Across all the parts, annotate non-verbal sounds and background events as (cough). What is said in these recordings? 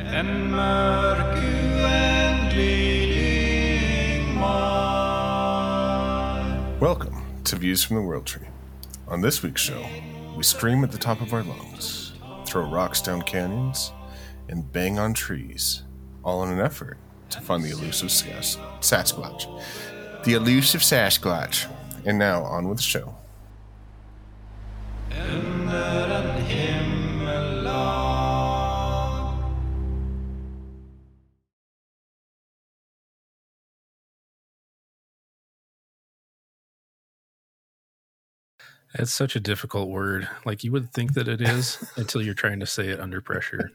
En. Welcome to Views from the World Tree. On this week's show, we scream at the top of our lungs, throw rocks down canyons, and bang on trees, all in an effort to find the elusive Sasquatch. The elusive Sasquatch. And now, on with the show. It's such a difficult word. Like you would think that it is (laughs) until you're trying to say it under pressure.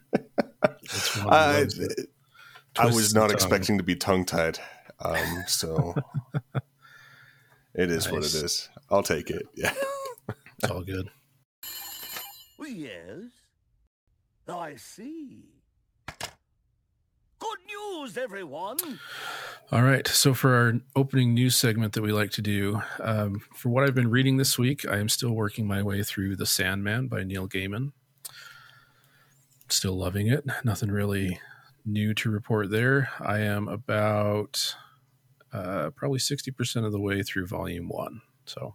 It's one of I, I was not expecting to be tongue tied. Um, so it is what it is. I'll take it. Yeah. It's all good. Yes, I see. News, everyone. All right. So for our opening news segment that we like to do, um, for what I've been reading this week, I am still working my way through The Sandman by Neil Gaiman. Still loving it. Nothing really new to report there. I am about uh, probably 60% of the way through volume one. So,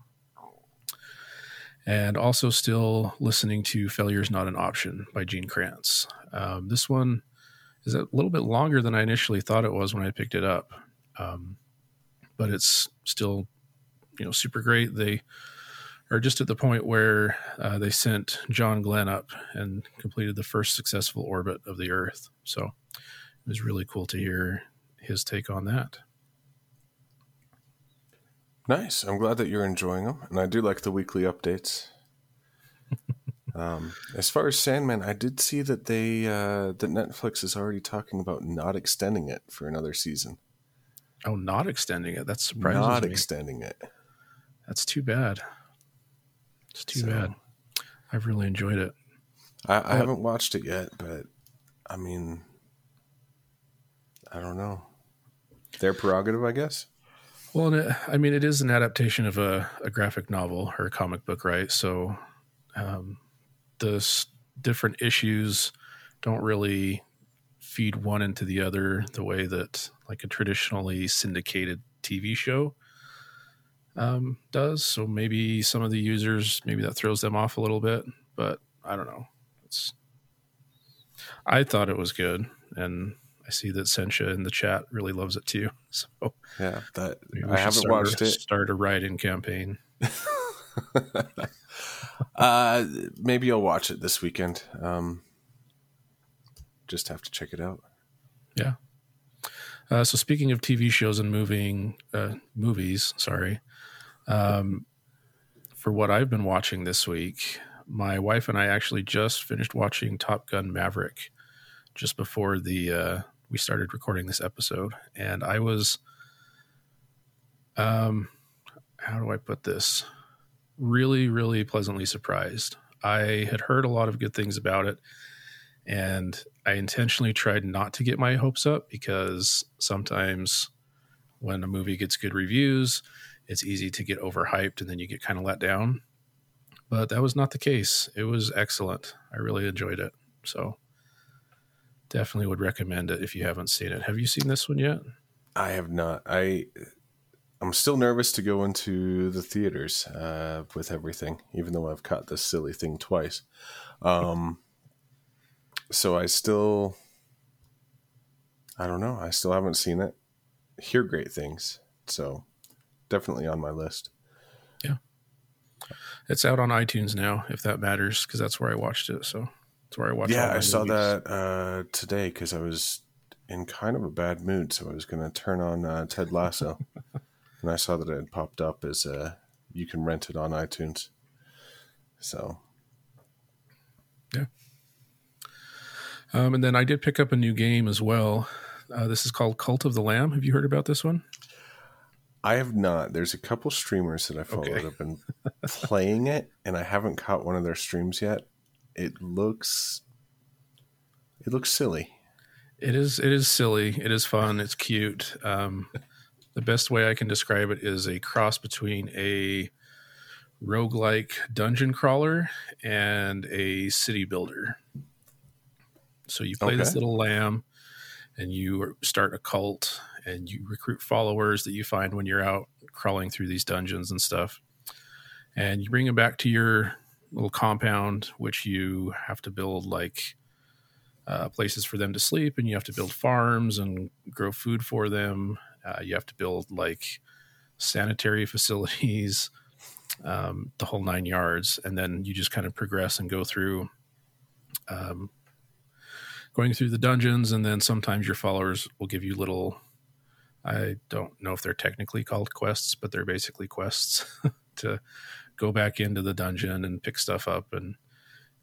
and also still listening to Failure's Not an Option by Gene Kranz. Um, this one is a little bit longer than I initially thought it was when I picked it up. Um, but it's still, you know, super great. They are just at the point where uh, they sent John Glenn up and completed the first successful orbit of the Earth. So it was really cool to hear his take on that. Nice. I'm glad that you're enjoying them, and I do like the weekly updates. Um, as far as Sandman, I did see that they uh, that Netflix is already talking about not extending it for another season. Oh, not extending it. That's surprising. not me. extending it. That's too bad. It's too So- bad. I've really enjoyed it. I, I haven't watched it yet, but I mean, I don't know. Their prerogative, I guess. Well, it, I mean, it is an adaptation of a, a graphic novel or a comic book, right? So um, the s- different issues don't really feed one into the other the way that like a traditionally syndicated TV show um, does. So maybe some of the users, maybe that throws them off a little bit, but I don't know. It's I thought it was good, and I see that Sencha in the chat really loves it too. (laughs) So Yeah, that I haven't start, watched it. Start a write-in campaign. (laughs) (laughs) uh, maybe I'll watch it this weekend. Um, just have to check it out. Yeah. Uh, so speaking of TV shows and moving uh, movies, sorry, um, for what I've been watching this week, my wife and I actually just finished watching Top Gun Maverick just before the uh, we started recording this episode, and I was, um, how do I put this? Really, really pleasantly surprised. I had heard a lot of good things about it, and I intentionally tried not to get my hopes up because sometimes when a movie gets good reviews, it's easy to get overhyped and then you get kind of let down. But that was not the case. It was excellent. I really enjoyed it. So definitely would recommend it if you haven't seen it. Have you seen this one yet? I have not. I I'm still nervous to go into the theaters uh, with everything, even though I've caught this silly thing twice. Um, so I still, I don't know. I still haven't seen it. Hear great things, so definitely on my list. Yeah, it's out on iTunes now, if that matters, because that's where I watched it. So that's where I watched. yeah, I saw that uh, today because I was in kind of a bad mood, so I was going to turn on uh, Ted Lasso, (laughs) and I saw that it had popped up as uh, you can rent it on iTunes. So yeah. Um, and then I did pick up a new game as well. Uh, this is called Cult of the Lamb. Have you heard about this one? I have not. There's a couple streamers that I follow Okay. that have been playing it, and I haven't caught one of their streams yet. It looks, it looks silly. It is. It is silly. It is fun. It's cute. Um, the best way I can describe it is a cross between a roguelike dungeon crawler and a city builder. So you play this little lamb, and you start a cult, and you recruit followers that you find when you're out crawling through these dungeons and stuff. And you bring them back to your little compound, which you have to build like uh, places for them to sleep, and you have to build farms and grow food for them. Uh, you have to build like sanitary (laughs) facilities, um, the whole nine yards, and then you just kind of progress and go through, um, going through the dungeons, and then sometimes your followers will give you little. I don't know if they're technically called quests, but they're basically quests (laughs) to go back into the dungeon and pick stuff up and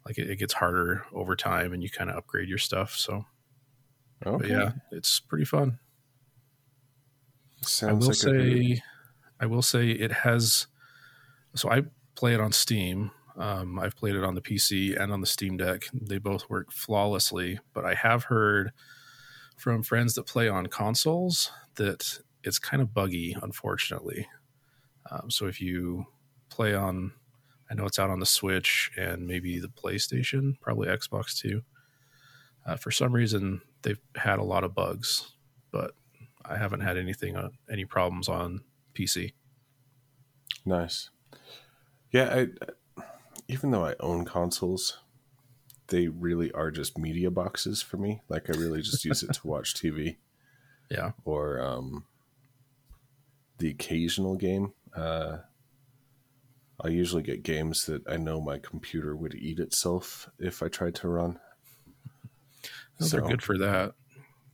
like it, it gets harder over time and you kind of upgrade your stuff so Okay. but yeah it's pretty fun Sounds I will like say, I will say it has. So I play it on Steam. Um, I've played it on the PC and on the Steam Deck. They both work flawlessly. But I have heard from friends that play on consoles that it's kind of buggy, unfortunately. Um, so if you play on, I know it's out on the Switch and maybe the PlayStation, probably Xbox too. Uh, for some reason, they've had a lot of bugs, but I haven't had anything on any problems on PC. Nice. Yeah, I even though I own consoles, they really are just media boxes for me. Like I really just use it to (laughs) watch TV Yeah, or um the occasional game. Uh I usually get games that I know my computer would eat itself if I tried to run. those are So- good for that.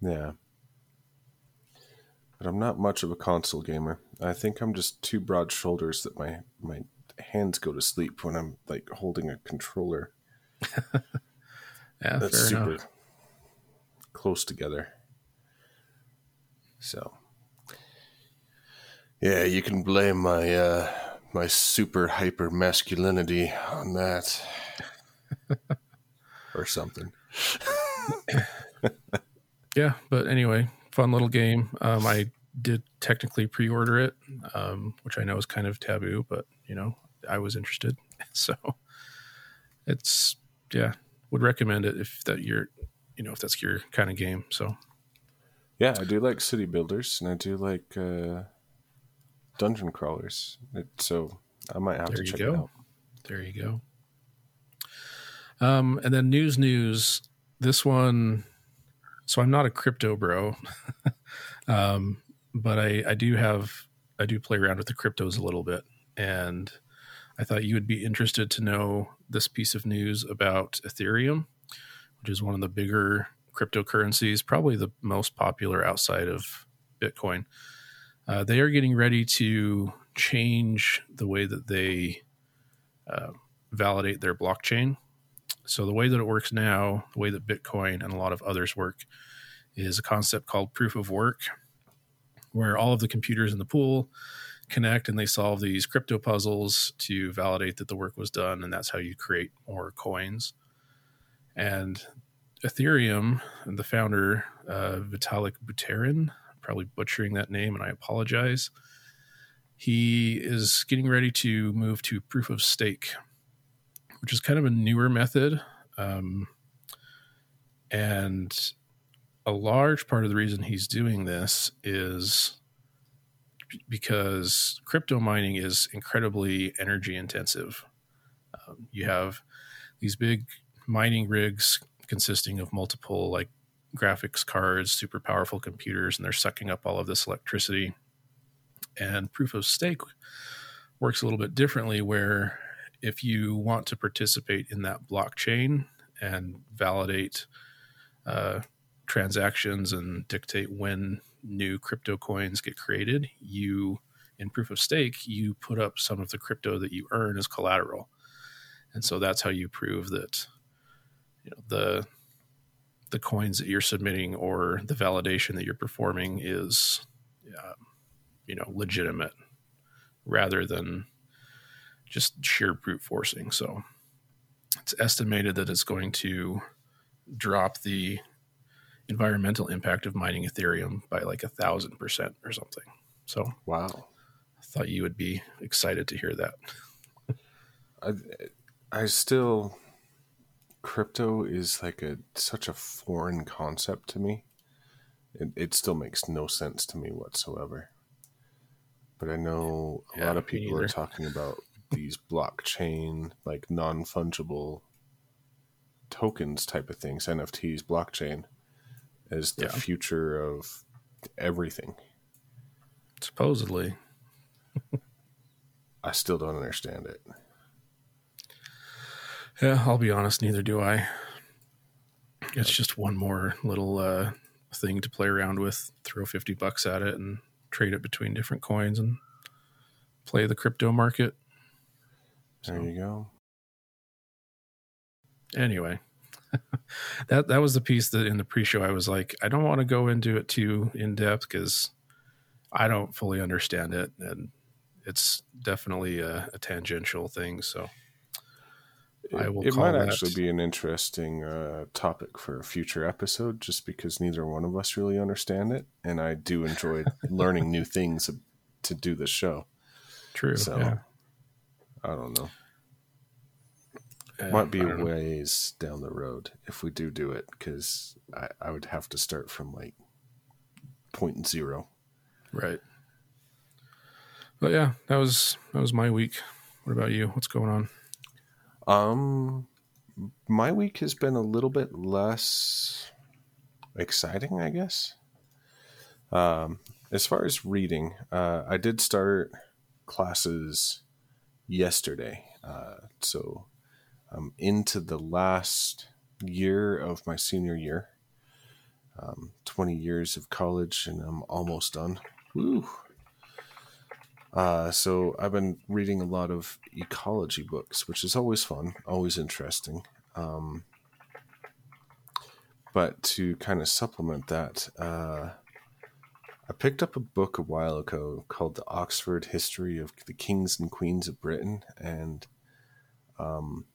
Yeah. But I'm not much of a console gamer. I think I'm just too broad shoulders that my my hands go to sleep when I'm like holding a controller (laughs) Yeah, that's super enough. close together. So Yeah, you can blame my uh my super hyper masculinity on that. (laughs) or something. Yeah, but anyway, fun little game. Um, I did technically pre-order it, um, which I know is kind of taboo, but you know, I was interested, (laughs) so it's yeah, would recommend it if that you're, you know, if that's your kind of game. So Yeah, I do like city builders and I do like uh, dungeon crawlers. It, so I might have there to check it out. There you go. Um, and then news, news. This one. So I'm not a crypto bro, (laughs) um, but I, I do have I do play around with the cryptos a little bit, and I thought you would be interested to know this piece of news about Ethereum, which is one of the bigger cryptocurrencies, probably the most popular outside of Bitcoin. Uh, they are getting ready to change the way that they uh, validate their blockchain. So the way that it works now, the way that Bitcoin and a lot of others work, is a concept called proof of work, where all of the computers in the pool connect and they solve these crypto puzzles to validate that the work was done, and that's how you create more coins. And Ethereum, the founder uh, Vitalik Buterin, probably butchering that name, and I apologize. He is getting ready to move to proof of stake, which is kind of a newer method. Um, and a large part of the reason he's doing this is because crypto mining is incredibly energy intensive. Um, you have these big mining rigs consisting of multiple like graphics cards, super powerful computers, and they're sucking up all of this electricity. And proof of stake works a little bit differently, where if you want to participate in that blockchain and validate uh, transactions and dictate when new crypto coins get created, you in proof of stake you put up some of the crypto that you earn as collateral, and so that's how you prove that you know the the coins that you're submitting or the validation that you're performing is um, you know legitimate rather than just sheer brute forcing so it's estimated that it's going to drop the environmental impact of mining ethereum by like a thousand percent or something so Wow. i thought you would be excited to hear that (laughs) I, I still crypto is like a such a foreign concept to me. It it still makes no sense to me whatsoever. But I know a Yeah, lot of people are talking about these blockchain, like non fungible tokens type of things, NFTs, blockchain, as the Yeah. future of everything. Supposedly. I still don't understand it. Yeah, I'll be honest, neither do I. It's just one more little uh, thing to play around with. Throw 50 bucks at it and trade it between different coins and play the crypto market. There you go. Anyway, (laughs) that that was the piece that in the pre-show I was like, I don't want to go into it too in depth because I don't fully understand it, and it's definitely a, a tangential thing. So I will it call might that- actually be an interesting uh, topic for a future episode, just because neither one of us really understand it, and I do enjoy (laughs) learning new things to do the show. true. So, yeah. I don't know. Yeah, Might be don't know. ways down the road if we do do it, because I, I would have to start from like point zero. Right. But yeah, that was that was my week. What about you? What's going on? Um, my week has been a little bit less exciting, I guess. Um, as far as reading, uh, I did start classes yesterday, uh, so I'm into the last year of my senior year. Um, 20 years of college, and I'm almost done. Woo! Uh, so I've been reading a lot of ecology books, which is always fun, always interesting. Um, but to kind of supplement that, uh, I picked up a book a while ago called The Oxford History of the Kings and Queens of Britain, and um,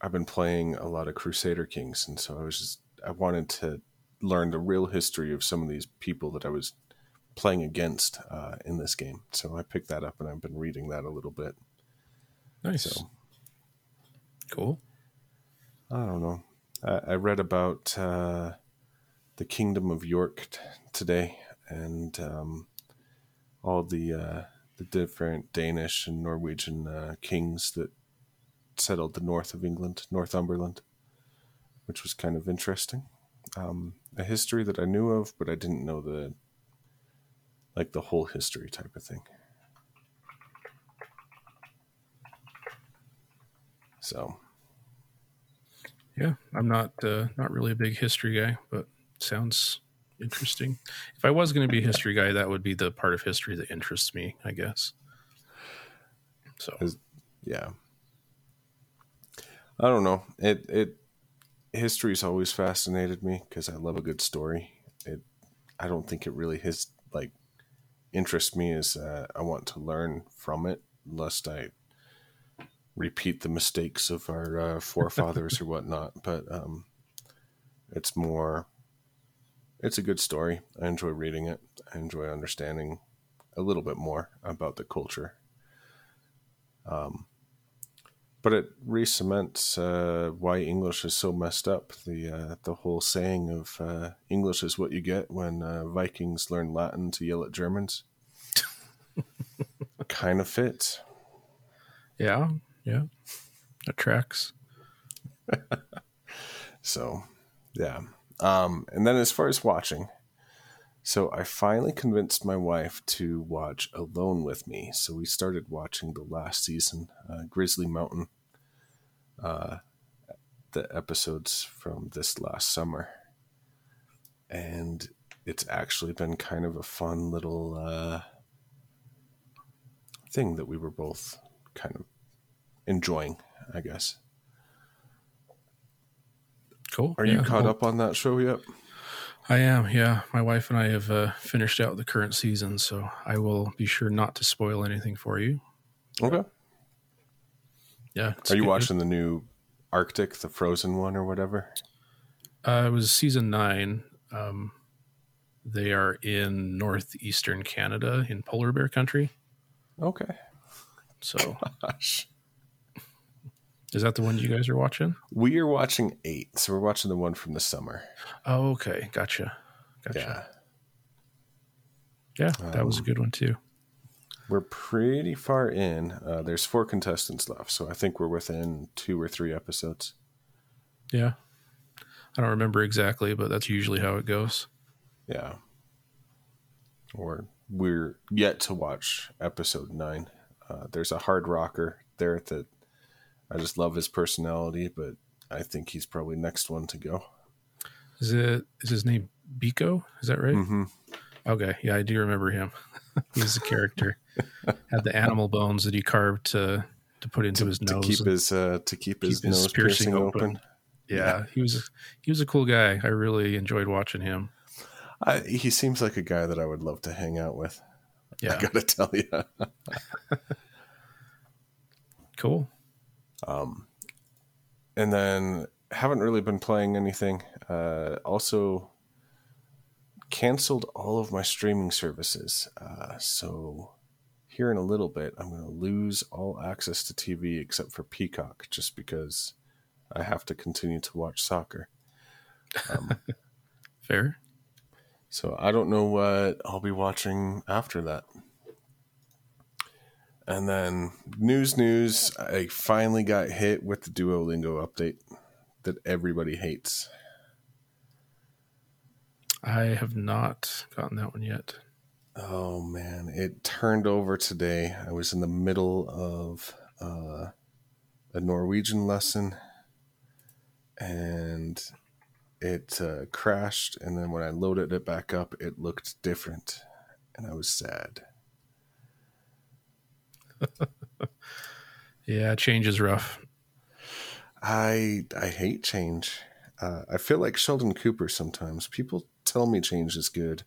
I've been playing a lot of Crusader Kings, and so I was just I wanted to learn the real history of some of these people that I was playing against uh, in this game. So I picked that up and I've been reading that a little bit. Nice. So Cool. I don't know. I, I read about uh, the Kingdom of York t- today and um, all the uh, the different Danish and Norwegian uh, kings that settled the north of England, Northumberland, which was kind of interesting. Um, a history that I knew of, but I didn't know the like the whole history type of thing. So Yeah, I'm not uh, not really a big history guy, but sounds interesting. If I was going to be a history guy, that would be the part of history that interests me, I guess. So yeah i don't know it it history's always fascinated me because i love a good story it i don't think it really has like interests me as uh, i want to learn from it lest i repeat the mistakes of our uh, forefathers or whatnot but um it's more it's a good story i enjoy reading it i enjoy understanding a little bit more about the culture um, but it re-cements uh, why English is so messed up. The uh, the whole saying of uh, English is what you get when uh, Vikings learn Latin to yell at Germans (laughs) kind of fits. yeah, yeah, that tracks. (laughs) So, yeah. Um, and then as far as watching, so I finally convinced my wife to watch Alone with Me. So we started watching the last season, uh, Grizzly Mountain, uh, the episodes from this last summer. And it's actually been kind of a fun little uh, thing that we were both kind of enjoying, I guess. Cool. Are you caught well, up on that show yet? I am. Yeah, my wife and I have uh, finished out the current season, so I will be sure not to spoil anything for you. Okay. Yeah. Are you good. watching the new Arctic, the Frozen one, or whatever? Uh, it was season nine. Um, they are in northeastern Canada in polar bear country. Okay. So (laughs) Gosh. Is that the one you guys are watching? We are watching eight, so we're watching the one from the summer. Oh, okay. Gotcha. Gotcha. Yeah, Yeah, that was a Um, good one too. we're pretty far in. Uh, there's four contestants left, so I think we're within two or three episodes. Yeah. I don't remember exactly, but that's usually how it goes. Yeah. Or we're yet to watch episode nine. Uh, there's a hard rocker there that I just love his personality, but I think he's probably next one to go. Is it is his name Biko? Is that right? hmm Okay, yeah, I do remember him. (laughs) He's a character. (laughs) Had the animal bones that he carved to to put into his nose to keep his uh, to keep his keep his nose piercing piercing, open. open. yeah, he was he was a cool guy. I really enjoyed watching him. I, he seems like a guy that I would love to hang out with. Yeah, I gotta (laughs) tell you. cool. Um, and then haven't really been playing anything. Uh, also, canceled all of my streaming services. Uh, so here in a little bit, I'm going to lose all access to TV except for Peacock, just because I have to continue to watch soccer. Um, (laughs) Fair. so I don't know what I'll be watching after that. And then news, news. I finally got hit with the Duolingo update that everybody hates. I have not gotten that one yet. Oh man, it turned over today. I was in the middle of uh, a Norwegian lesson, and it uh, crashed. And then when I loaded it back up, it looked different, and I was sad. (laughs) Yeah, change is rough. I I hate change. Uh, I feel like Sheldon Cooper sometimes. People tell me change is good,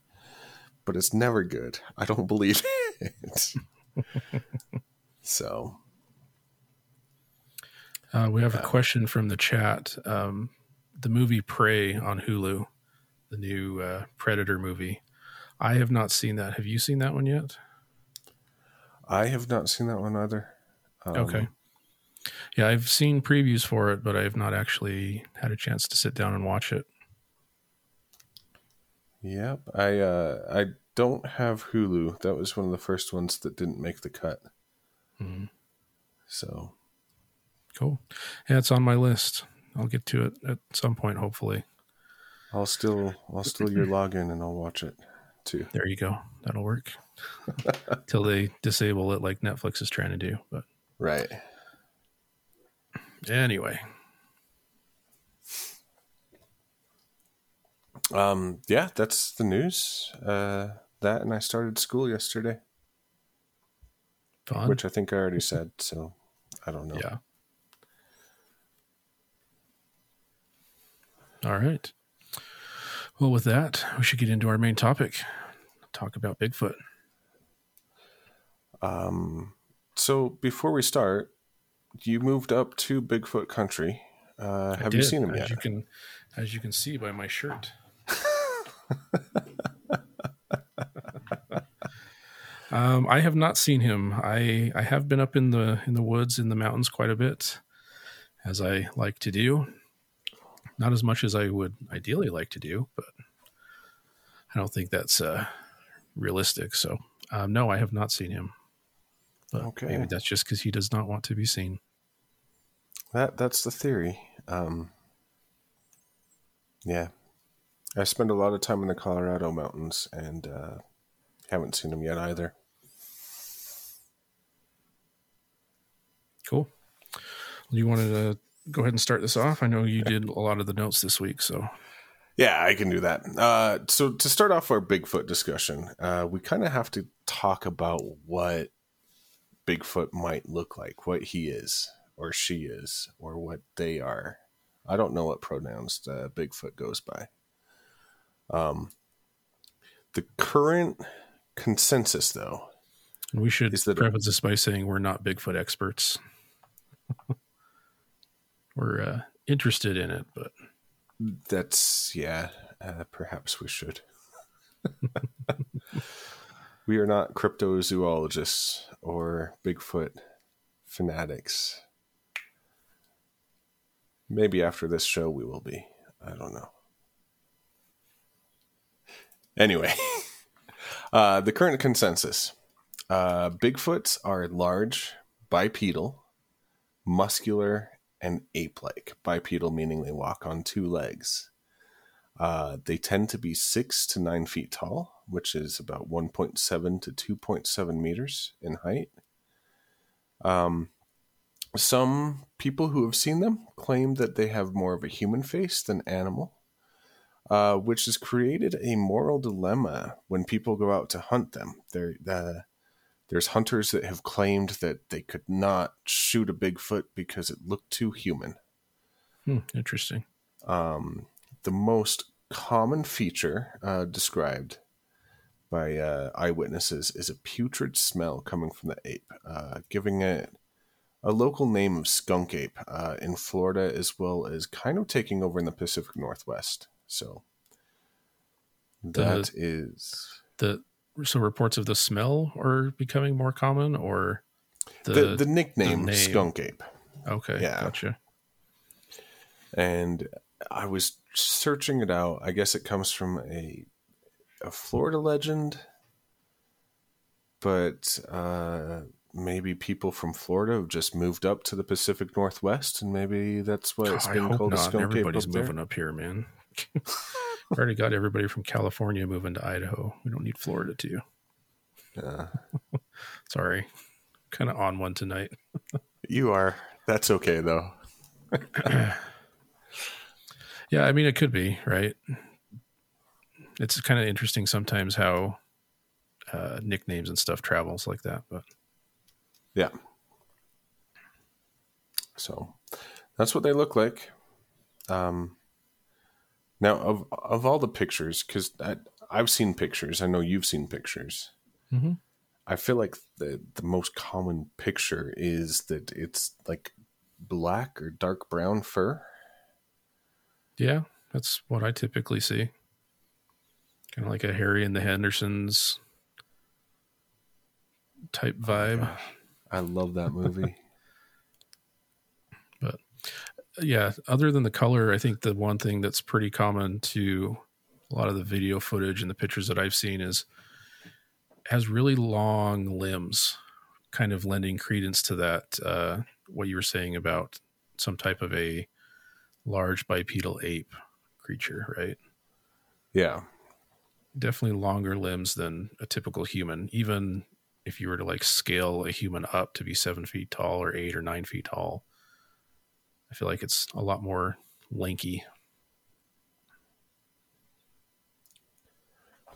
but it's never good. I don't believe (laughs) it. (laughs) so Uh, we have a question from the chat. Um, the movie Prey on Hulu, the new uh, Predator movie. I have not seen that. Have you seen that one yet? I have not seen that one either. Um, Okay. Yeah, I've seen previews for it, but I have not actually had a chance to sit down and watch it. Yep. I uh, I don't have Hulu. That was one of the first ones that didn't make the cut. Mhm. So Cool. Yeah, it's on my list. I'll get to it at some point, hopefully. I'll still I'll steal your login and I'll watch it too. There you go. That'll work. Till they disable it like Netflix is trying to do. But Right. anyway, Um. Yeah. That's the news. Uh. That and I started school yesterday, fun. which I think I already said. So I don't know. Yeah. All right. Well, with that, we should get into our main topic. Talk about Bigfoot. Um. So before we start, you moved up to Bigfoot country. Uh, have you seen him as yet? You can, as you can see by my shirt. (laughs) um, I have not seen him. I I have been up in the in the woods in the mountains quite a bit, as I like to do. Not as much as I would ideally like to do, but I don't think that's uh, realistic. So, um, no, I have not seen him. But Okay. maybe that's just because he does not want to be seen. That that's the theory. Um, yeah, I spend a lot of time in the Colorado mountains and uh, haven't seen him yet either. Cool. You wanted to go ahead and start this off? I know you did a lot of the notes this week, so Yeah, I can do that. Uh, so to start off our Bigfoot discussion, uh, we kind of have to talk about what Bigfoot might look like, what he is or she is, or what they are. I don't know what pronouns uh, Bigfoot goes by. Um, the current consensus, though, we should Is that- preface this by saying we're not Bigfoot experts. (laughs) we're uh, interested in it, but That's yeah. Uh, perhaps we should. (laughs) we are not cryptozoologists or Bigfoot fanatics. Maybe after this show we will be. I don't know. Anyway, (laughs) uh, the current consensus uh, Bigfoots are large, bipedal, muscular, and ape like. Bipedal meaning they walk on two legs. Uh, they tend to be six to nine feet tall, which is about 1.7 to 2.7 meters in height. Um, some people who have seen them claim that they have more of a human face than animal, uh, which has created a moral dilemma when people go out to hunt them. There, the, there's hunters that have claimed that they could not shoot a Bigfoot because it looked too human. Hmm, interesting. Um, the most common feature uh, described by uh, eyewitnesses is a putrid smell coming from the ape, uh, giving it a local name of skunk ape uh, in Florida, as well as kind of taking over in the Pacific Northwest. So that is The so reports of the smell are becoming more common, or the, the, the, nickname name. skunk ape. okay, yeah. gotcha. and I was searching it out. I guess it comes from a a Florida legend, but uh, maybe people from Florida have just moved up to the Pacific Northwest, and maybe that's why it's I been called not. Everybody's up there. moving up here, man. We (laughs) Already got everybody from California moving to Idaho. We don't need Florida too. Uh, (laughs) Sorry, kind of on one tonight. (laughs) you are. That's okay though. (clears throat) Yeah, I mean it could be right. It's kind of interesting sometimes how uh, nicknames and stuff travels like that, but Yeah. So that's what they look like. Um, now, of of all the pictures, because I've seen pictures, I know you've seen pictures. Mhm. I feel like the the most common picture is that it's like black or dark brown fur. yeah, that's what I typically see. Kind of like a Harry and the Hendersons type vibe. I love that movie. (laughs) But yeah, other than the color, I think the one thing that's pretty common to a lot of the video footage and the pictures that I've seen is has really long limbs, kind of lending credence to that. Uh, what you were saying about some type of a large bipedal ape creature, right? yeah, Definitely longer limbs than a typical human. Even if you were to like scale a human up to be seven feet tall or eight or nine feet tall, I feel like it's a lot more lanky.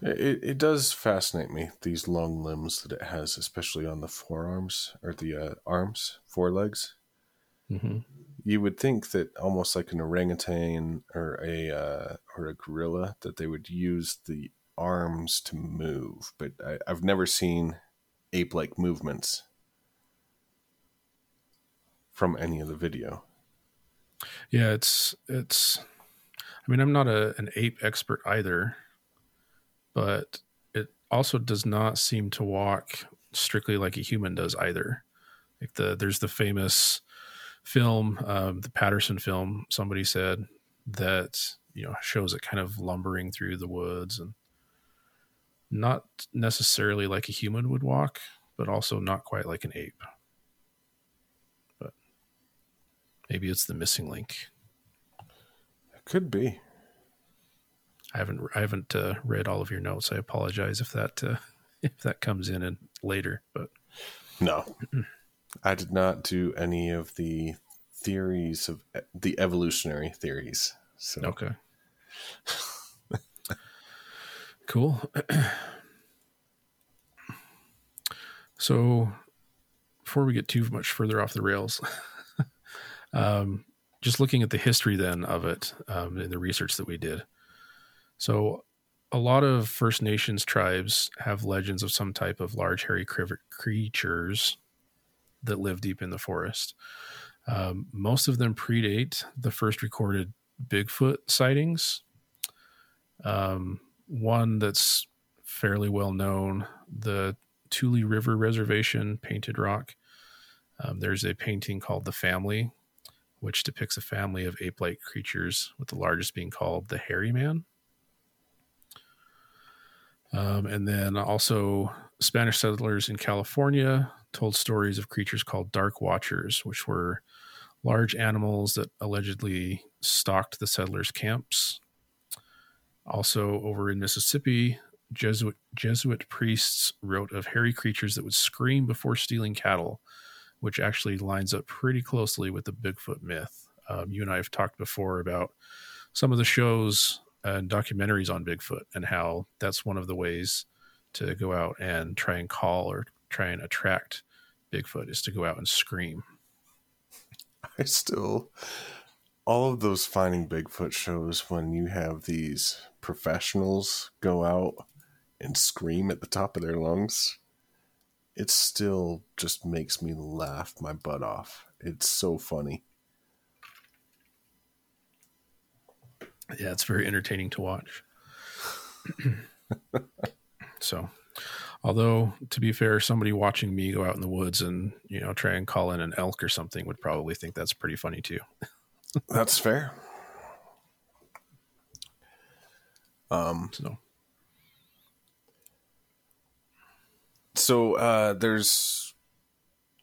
it it does fascinate me these long limbs that it has, especially on the forearms or the uh, arms, forelegs. hmm you would think that almost like an orangutan or a uh, or a gorilla that they would use the arms to move, but I, I've never seen ape-like movements from any of the video. Yeah, it's it's. I mean, I'm not a an ape expert either, but it also does not seem to walk strictly like a human does either. Like the there's the famous film, um, the Patterson film. Somebody said that you know shows it kind of lumbering through the woods and not necessarily like a human would walk, but also not quite like an ape. But maybe it's the missing link. It could be. I haven't I haven't uh, read all of your notes. I apologize if that uh, (laughs) if that comes in and later. But No, (clears throat) I did not do any of the theories of the evolutionary theories. So okay, (laughs) cool. (clears throat) so before we get too much further off the rails, (laughs) um, just looking at the history then of it um, in the research that we did. So a lot of First Nations tribes have legends of some type of large hairy creatures that live deep in the forest. Um, most of them predate the first recorded Bigfoot sightings. Um, one that's fairly well known, the Tule River Reservation, Painted Rock. Um, there's a painting called The Family, which depicts a family of ape like creatures, with the largest being called the Hairy Man. Um, and then also, Spanish settlers in California told stories of creatures called Dark Watchers, which were large animals that allegedly stalked the settlers' camps. Also, over in Mississippi, Jesuit, Jesuit priests wrote of hairy creatures that would scream before stealing cattle, which actually lines up pretty closely with the Bigfoot myth. Um, you and I have talked before about some of the shows and documentaries on Bigfoot and how that's one of the ways to go out and try and call or try and attract Bigfoot is to go out and scream. I still all of those finding Bigfoot shows when you have these professionals go out and scream at the top of their lungs. It still just makes me laugh my butt off. It's so funny. Yeah, it's very entertaining to watch. (clears throat) so, although to be fair, somebody watching me go out in the woods and you know try and call in an elk or something would probably think that's pretty funny too. (laughs) That's fair. Um, So, so uh, there's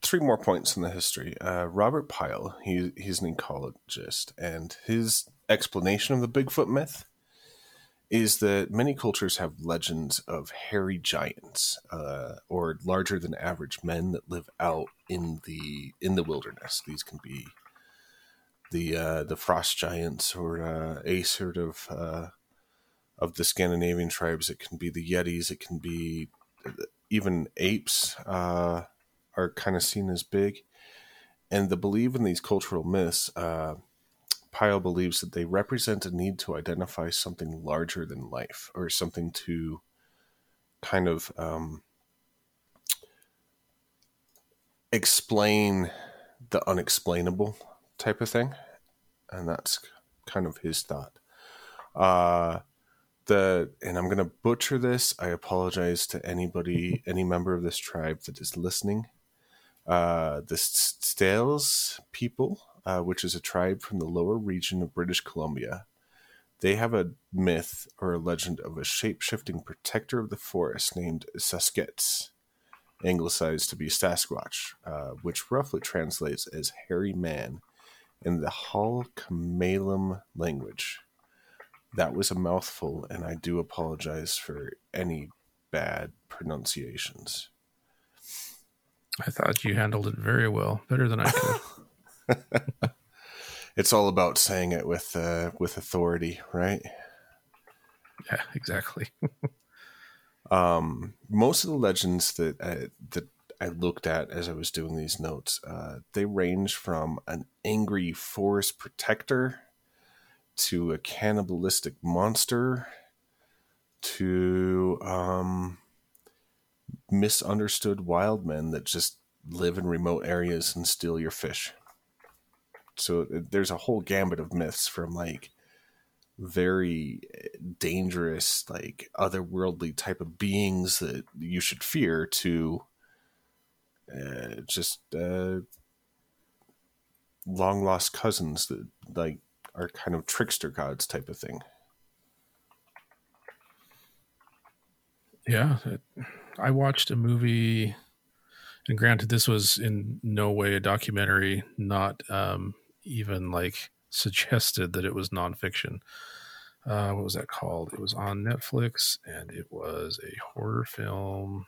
three more points in the history. Uh, Robert Pyle, he, he's an ecologist, and his explanation of the Bigfoot myth is that many cultures have legends of hairy giants uh, or larger than average men that live out in the in the wilderness. These can be the uh, the frost giants or uh, a sort of uh, of the Scandinavian tribes. It can be the Yetis. It can be even apes uh, are kind of seen as big. And the belief in these cultural myths, uh, Pyle believes that they represent a need to identify something larger than life or something to kind of um, explain the unexplainable type of thing. And that's kind of his thought. Uh, the and I'm gonna butcher this. I apologize to anybody, (laughs) any member of this tribe that is listening. Uh, the Stales people, uh, which is a tribe from the lower region of British Columbia, they have a myth or a legend of a shape shifting protector of the forest named Saskets, anglicized to be Sasquatch, uh, which roughly translates as hairy man in the Halkomelem language. That was a mouthful, and I do apologize for any bad pronunciations. I thought you handled it very well, better than I could. (laughs) (laughs) It's all about saying it with uh, with authority, right? yeah, exactly. (laughs) Um, most of the legends that I, that I looked at as I was doing these notes, uh, they range from an angry forest protector to a cannibalistic monster to um, misunderstood wild men that just live in remote areas and steal your fish. So there's a whole gambit of myths from like very dangerous, like otherworldly type of beings that you should fear to uh, just uh, long lost cousins that like are kind of trickster gods type of thing. Yeah, I watched a movie, and granted, this was in no way a documentary, not um, even like (laughs) suggested that it was nonfiction. Uh, what was that called? It was on Netflix, and it was a horror film.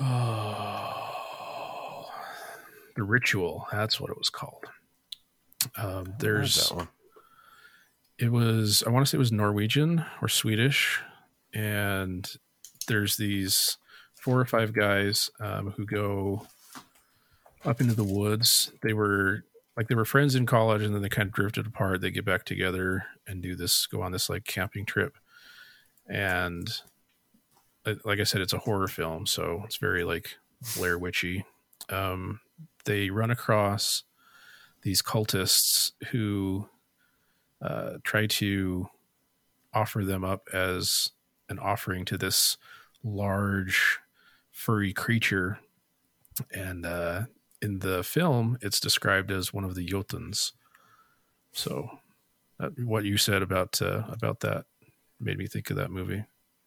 Oh, the Ritual. That's what it was called. Um, there's that one. it was i want to say it was norwegian or swedish and there's these four or five guys um, who go up into the woods they were like they were friends in college and then they kind of drifted apart they get back together and do this go on this like camping trip and like i said it's a horror film so it's very like blair witchy um, they run across these cultists who uh, try to offer them up as an offering to this large furry creature and uh, in the film, it's described as one of the Jotuns. So, that, what you said about uh, about that made me think of that movie.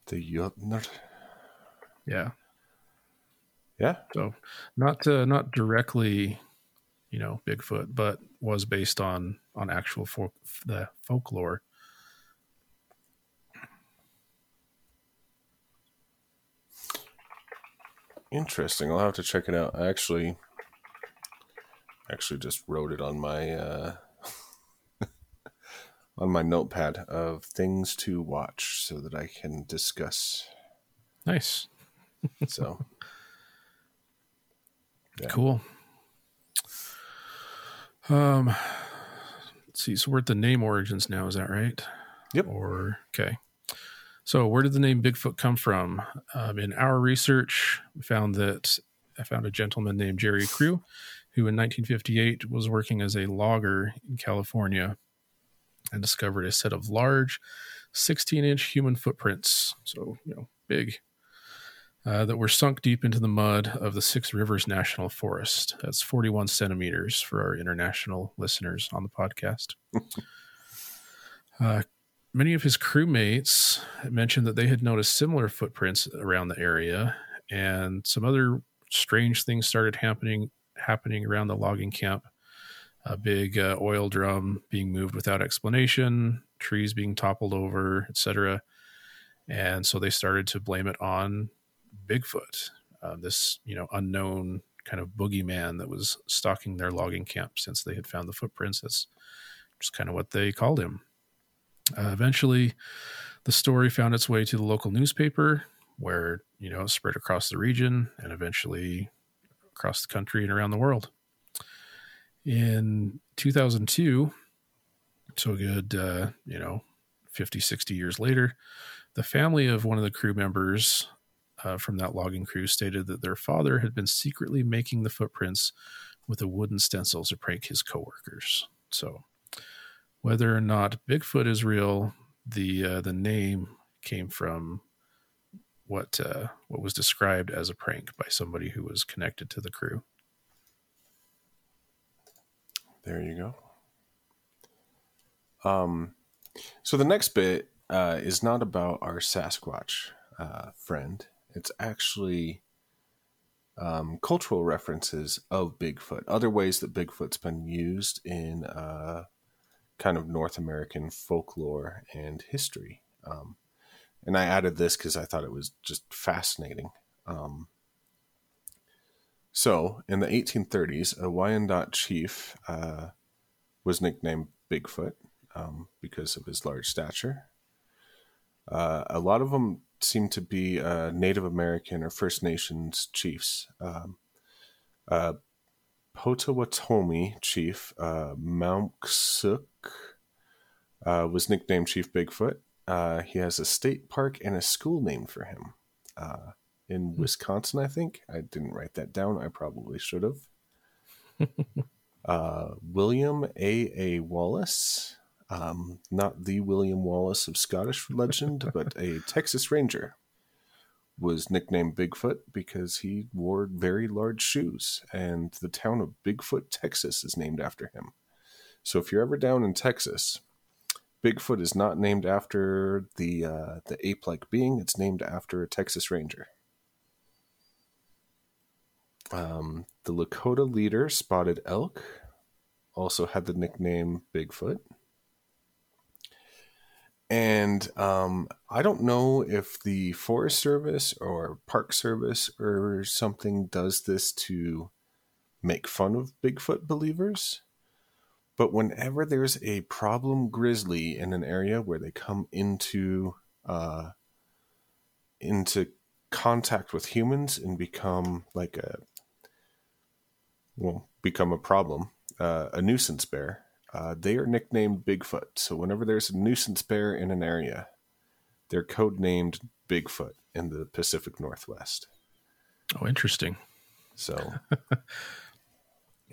The Jotner. Yeah. Yeah. So, not uh, not directly, you know, Bigfoot, but was based on on actual folk, the folklore. Interesting. I'll have to check it out. I actually actually just wrote it on my uh on my notepad of things to watch so that I can discuss. Nice. So (laughs) Yeah. Cool. Um, let's see. So we're at the name origins now. Is that right? Yep. Or okay. So where did the name Bigfoot come from? Um, in our research, we found that I found a gentleman named Jerry Crew, who in 1958 was working as a logger in California, and discovered a set of large, 16-inch human footprints. So you know, big uh, that were sunk deep into the mud of the Six Rivers National Forest. That's 41 centimeters for our international listeners on the podcast. (laughs) uh, many of his crewmates mentioned that they had noticed similar footprints around the area, and some other strange things started happening happening around the logging camp. A big uh, oil drum being moved without explanation, trees being toppled over, etc. And so they started to blame it on Bigfoot, uh, this you know unknown kind of boogeyman that was stalking their logging camp since they had found the footprints. That's just kind of what they called him. Uh, eventually, the story found its way to the local newspaper, where you know spread across the region and eventually across the country and around the world. In 2002, so good uh, you know 50, 60 years later, the family of one of the crew members uh, from that logging crew stated that their father had been secretly making the footprints with a wooden stencil to prank his coworkers. So, whether or not Bigfoot is real, the uh, the name came from what uh, what was described as a prank by somebody who was connected to the crew. There you go. Um, so the next bit uh, is not about our Sasquatch uh, friend. It's actually um, cultural references of Bigfoot, other ways that Bigfoot's been used in uh, kind of North American folklore and history. Um, and I added this because I thought it was just fascinating. Um, so, in the 1830s, a Wyandot chief uh, was nicknamed Bigfoot um, because of his large stature. Uh, a lot of them seem to be uh, Native American or First Nations chiefs. Um, uh, Potawatomi chief uh, uh, was nicknamed Chief Bigfoot. Uh, he has a state park and a school named for him uh, in Wisconsin, I think. I didn't write that down. I probably should have. (laughs) uh, William A. A. Wallace, um, not the William Wallace of Scottish legend, (laughs) but a Texas Ranger, was nicknamed Bigfoot because he wore very large shoes, and the town of Bigfoot, Texas, is named after him. So if you're ever down in Texas, Bigfoot is not named after the uh, the ape-like being; it's named after a Texas Ranger. Um, the Lakota leader, Spotted Elk, also had the nickname Bigfoot. And um, I don't know if the Forest Service or Park Service or something does this to make fun of Bigfoot believers. But whenever there's a problem grizzly in an area where they come into uh, into contact with humans and become like a well become a problem, uh, a nuisance bear, uh, they are nicknamed Bigfoot. So whenever there's a nuisance bear in an area, they're codenamed Bigfoot in the Pacific Northwest. Oh, interesting. So (laughs)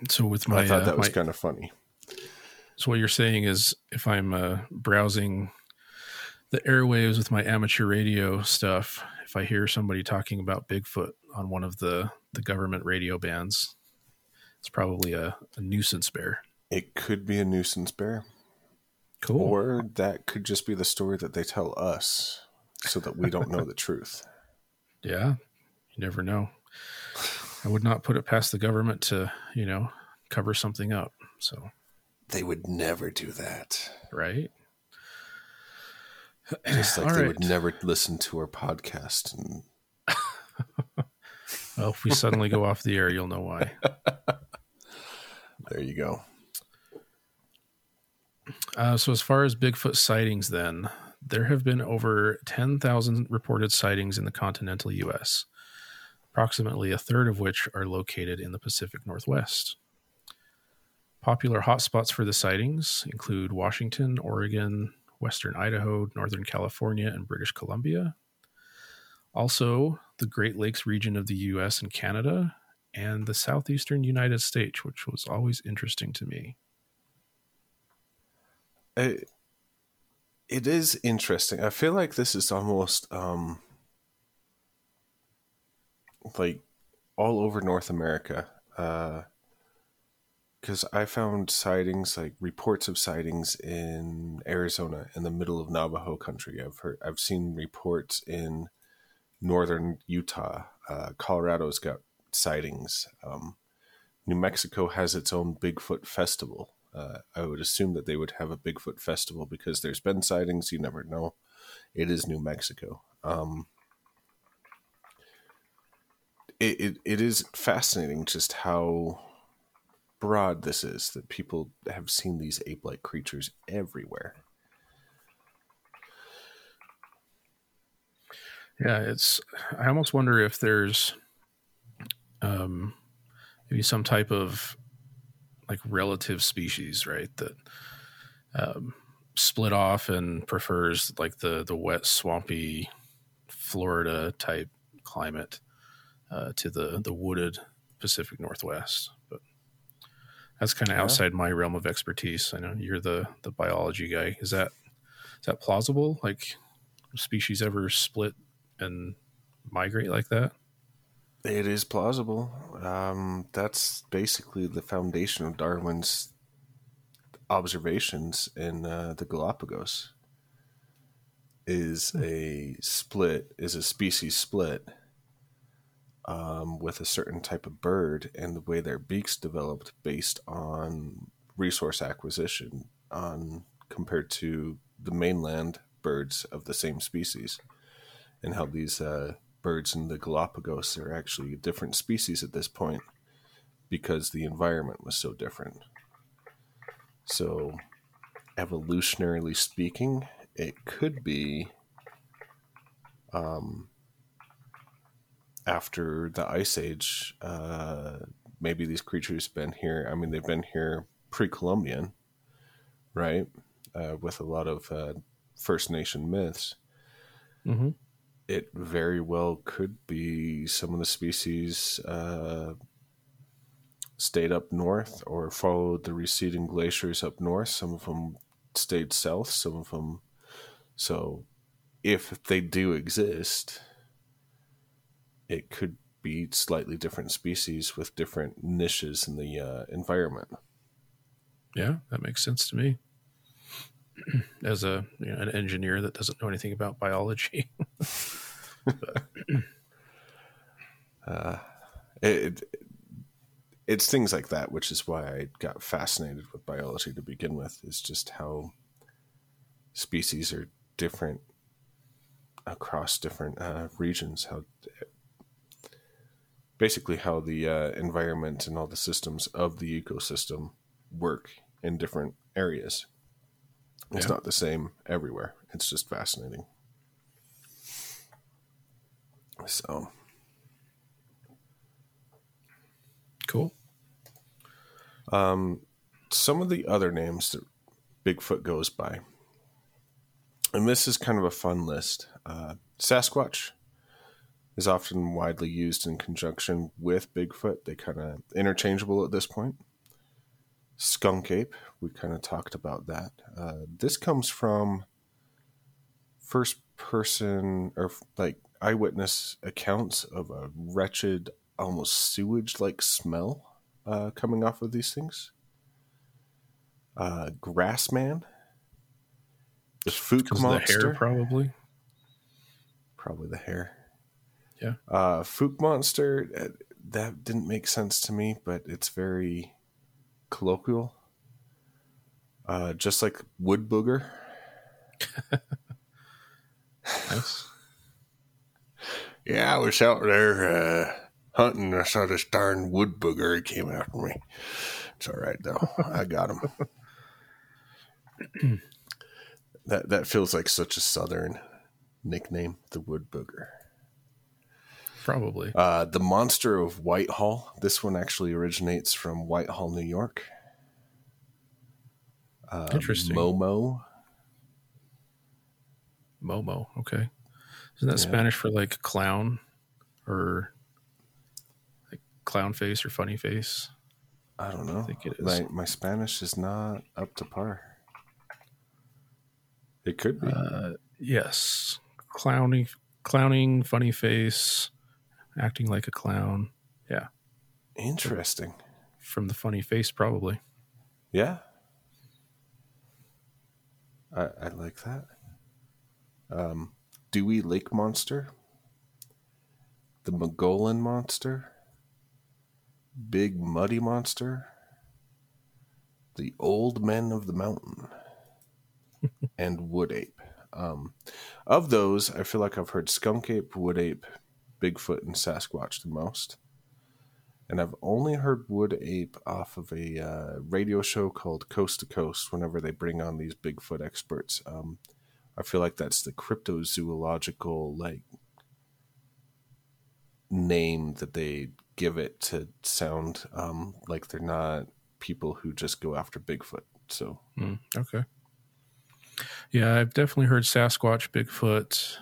So with my, I thought uh, that was my- kind of funny. So what you're saying is, if I'm uh, browsing the airwaves with my amateur radio stuff, if I hear somebody talking about Bigfoot on one of the the government radio bands, It's probably a, a nuisance bear. It could be a nuisance bear, Cool. or that could just be the story that they tell us so that we don't know the truth. (laughs) yeah, you never know. I would not put it past the government to, you know, cover something up. So, They would never do that. right? Just like (clears throat) All they right. would never listen to our podcast. And (laughs) Well, if we suddenly go off the air, you'll know why. (laughs) there you go. Uh, so, as far as Bigfoot sightings, then, there have been over 10,000 reported sightings in the continental U.S., approximately a third of which are located in the Pacific Northwest. Popular hotspots for the sightings include Washington, Oregon, Western Idaho, Northern California, and British Columbia. Also, the Great Lakes region of the U.S. and Canada, and the southeastern United States, which was always interesting to me. It, it is interesting. I feel like this is almost um, like all over North America. Because I found sightings, like reports of sightings in Arizona, in the middle of Navajo country. I've heard, I've seen reports in northern Utah. Uh, Colorado's got sightings. Um, New Mexico has its own Bigfoot festival. Uh, I would assume that they would have a Bigfoot festival because there's been sightings. You never know. It is New Mexico. Um, it, it, it is fascinating just how broad this is that people have seen these ape like creatures everywhere. Yeah, it's. I almost wonder if there's, um, maybe some type of like relative species, right? That um, split off and prefers like the the wet, swampy Florida type climate uh, to the the wooded Pacific Northwest. But that's kind of Yeah. outside my realm of expertise. I know you're the the biology guy. Is that is that plausible? Like, species ever split and migrate like that? It is plausible. Um, that's basically the foundation of Darwin's observations in uh, the Galapagos. Is a split, is a species split um, with a certain type of bird, and the way their beaks developed based on resource acquisition, on compared to the mainland birds of the same species, and how these uh, birds in the Galapagos are actually a different species at this point because the environment was so different. So, evolutionarily speaking, it could be um, after the Ice Age. Uh, maybe these creatures have been here. I mean, they've been here pre-Columbian, right? Uh, with a lot of uh, First Nation myths Mm-hmm. It very well could be some of the species uh, stayed up north or followed the receding glaciers up north. Some of them stayed south, some of them. So, if they do exist, it could be slightly different species with different niches in the uh, environment. Yeah, that makes sense to me. (clears throat) As a you know, an engineer that doesn't know anything about biology, (laughs) (laughs) Uh, it, it it's things like that, which is why I got fascinated with biology to begin with. Is just how species are different across different uh, regions. How basically how the uh, environment and all the systems of the ecosystem work in different areas. It's Yeah. not the same everywhere. It's just fascinating. So. cool. Um, some of the other names that Bigfoot goes by, and this is kind of a fun list. Uh, Sasquatch is often widely used in conjunction with Bigfoot. They kind of interchangeable at this point. Skunk ape, we kind of talked about that. Uh, this comes from first person or like eyewitness accounts of a wretched, almost sewage like smell uh, coming off of these things. Uh, Grassman, the Because of the monster, hair, probably. probably the hair. Yeah. Uh, Fouke monster, uh, that didn't make sense to me, but it's very colloquial. Uh, just like wood booger. Nice. (laughs) Yeah, I was out there uh, hunting. I saw this darn wood booger. He came after me. It's all right though. I got him. (laughs) that that feels like such a southern nickname, the wood booger. Probably. Uh, the monster of Whitehall. This one actually originates from Whitehall, New York. Uh, Interesting. Momo. Momo. Okay. Isn't that Yeah. Spanish for like clown or like clown face or funny face? I don't know. I think it is. My my Spanish is not up to par. It could be. Uh, yes. Clowning, clowning, funny face, acting like a clown. Yeah. Interesting. From the funny face, probably. Yeah. I, I like that. Um, Dewey Lake Monster. The Mogollon Monster. Big Muddy Monster. The Old Men of the Mountain. (laughs) and Wood Ape. Um, of those, I feel like I've heard Skunk Ape, Wood Ape, Bigfoot, and Sasquatch the most and I've only heard Wood Ape off of a uh, radio show called Coast to Coast. Whenever they bring on these Bigfoot experts, um, I feel like that's the cryptozoological like name that they give it to sound um, like they're not people who just go after Bigfoot. So Mm, okay. Yeah, I've definitely heard Sasquatch, Bigfoot,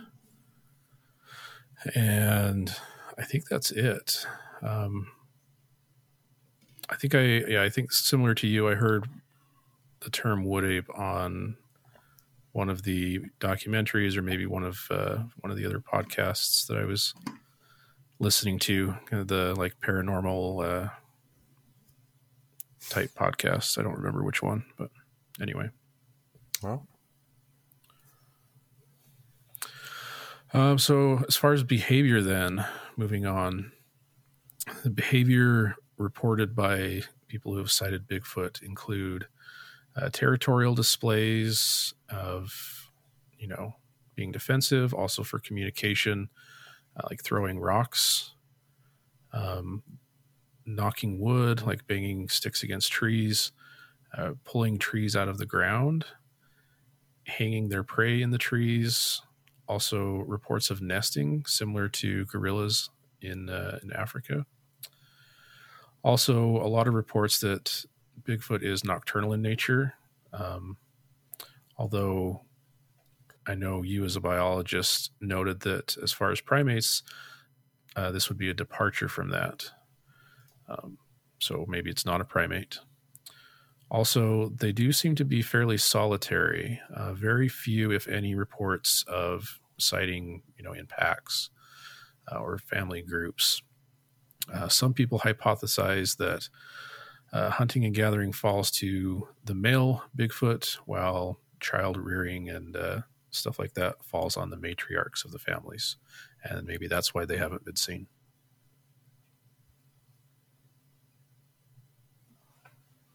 and I think that's it. Um, I think I yeah I think similar to you. I heard the term wood ape on one of the documentaries, or maybe one of uh, one of the other podcasts that I was listening to, kind of the like paranormal uh, type podcasts. I don't remember which one, but anyway. well, Um, so as far as behavior, then moving on, the behavior reported by people who have sighted Bigfoot include uh, territorial displays of, you know, being defensive, also for communication, uh, like throwing rocks, um, knocking wood, like banging sticks against trees, uh, pulling trees out of the ground, hanging their prey in the trees, also reports of nesting similar to gorillas in uh, in Africa. Also, a lot of reports that Bigfoot is nocturnal in nature. Um, although I know you, as a biologist, noted that as far as primates, uh, this would be a departure from that. Um, so maybe it's not a primate. Also, they do seem to be fairly solitary. Uh, very few, if any, reports of sighting, you know, in packs uh, or family groups. Uh, some people hypothesize that uh, hunting and gathering falls to the male Bigfoot, while child rearing and uh, stuff like that falls on the matriarchs of the families, and maybe that's why they haven't been seen.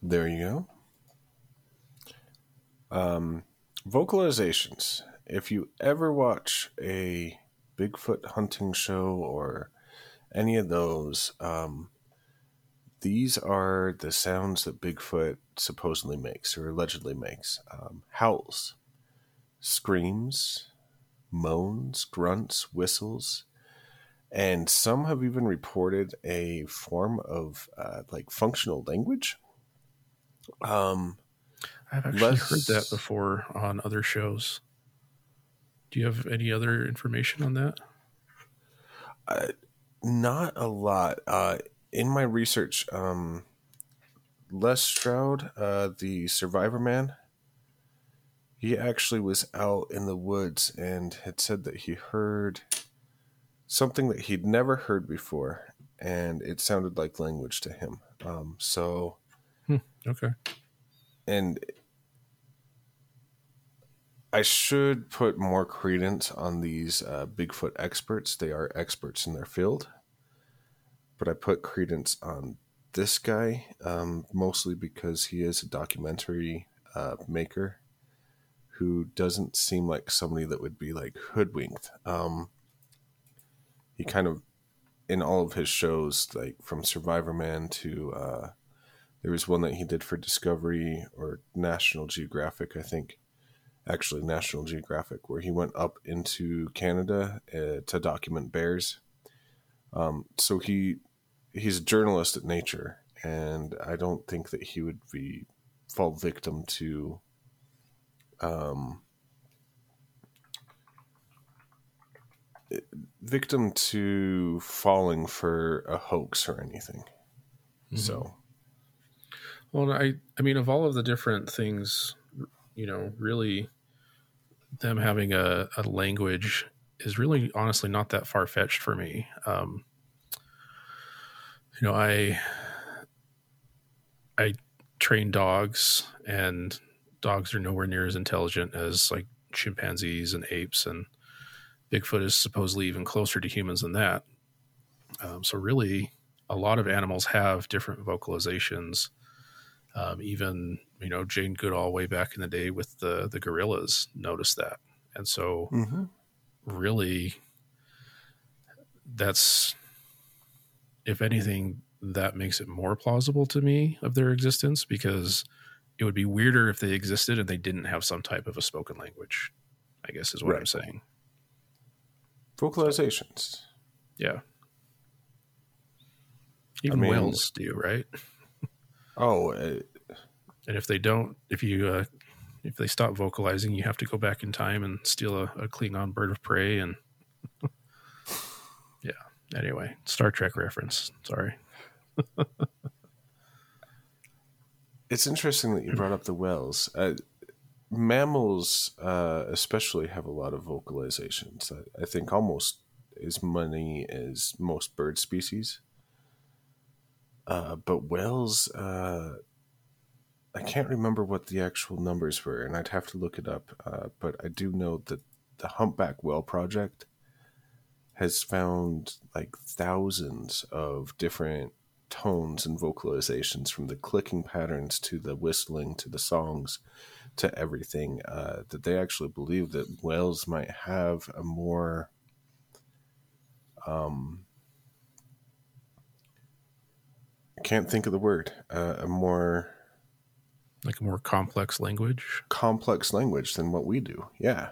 There you go. Um, vocalizations. If you ever watch a Bigfoot hunting show or any of those, um, these are the sounds that Bigfoot supposedly makes or allegedly makes um, howls, screams, moans, grunts, whistles. And some have even reported a form of uh, like functional language. Um, I've actually Less- heard that before on other shows. Do you have any other information on that? Uh, not a lot. Uh, in my research, um, Les Stroud, uh, the survivor man, he actually was out in the woods and had said that he heard something that he'd never heard before. and it sounded like language to him. Um, so, Okay. and I should put more credence on these uh, Bigfoot experts. They are experts in their field, but I put credence on this guy um, mostly because he is a documentary uh, maker who doesn't seem like somebody that would be like hoodwinked. Um, he kind of, in all of his shows, like from Survivor Man to uh, there was one that he did for Discovery or National Geographic, I think. Actually, National Geographic, where he went up into Canada uh, to document bears. Um, so he he's a journalist at Nature, and I don't think that he would be fall victim to um, victim to falling for a hoax or anything. So Well, I I mean, of all of the different things, you know, really, them having a, a language is really honestly not that far fetched for me. Um, you know, I I train dogs, and dogs are nowhere near as intelligent as like chimpanzees and apes, and Bigfoot is supposedly even closer to humans than that. Um, so, really, a lot of animals have different vocalizations. Um, even you know Jane Goodall way back in the day with the the gorillas noticed that, and so mhm. really, that's if anything that makes it more plausible to me of their existence because it would be weirder if they existed and they didn't have some type of a spoken language. I guess is what I'm saying. vocalizations. Yeah. Even mean- whales do, right? Oh, uh, And if they don't, if you uh, if they stop vocalizing, you have to go back in time and steal a, a Klingon bird of prey. And (laughs) yeah. Anyway, Star Trek reference. Sorry. (laughs) it's interesting that you brought up the whales. Uh, mammals, uh, especially, have a lot of vocalizations. I, I think almost as many as most bird species. Uh, but whales, uh, I can't remember what the actual numbers were, and I'd have to look it up. Uh, but I do know that the Humpback Whale Project has found like thousands of different tones and vocalizations from the clicking patterns to the whistling to the songs to everything uh, that they actually believe that whales might have a more um I can't think of the word uh, a more Like a more complex language. complex language than what we do yeah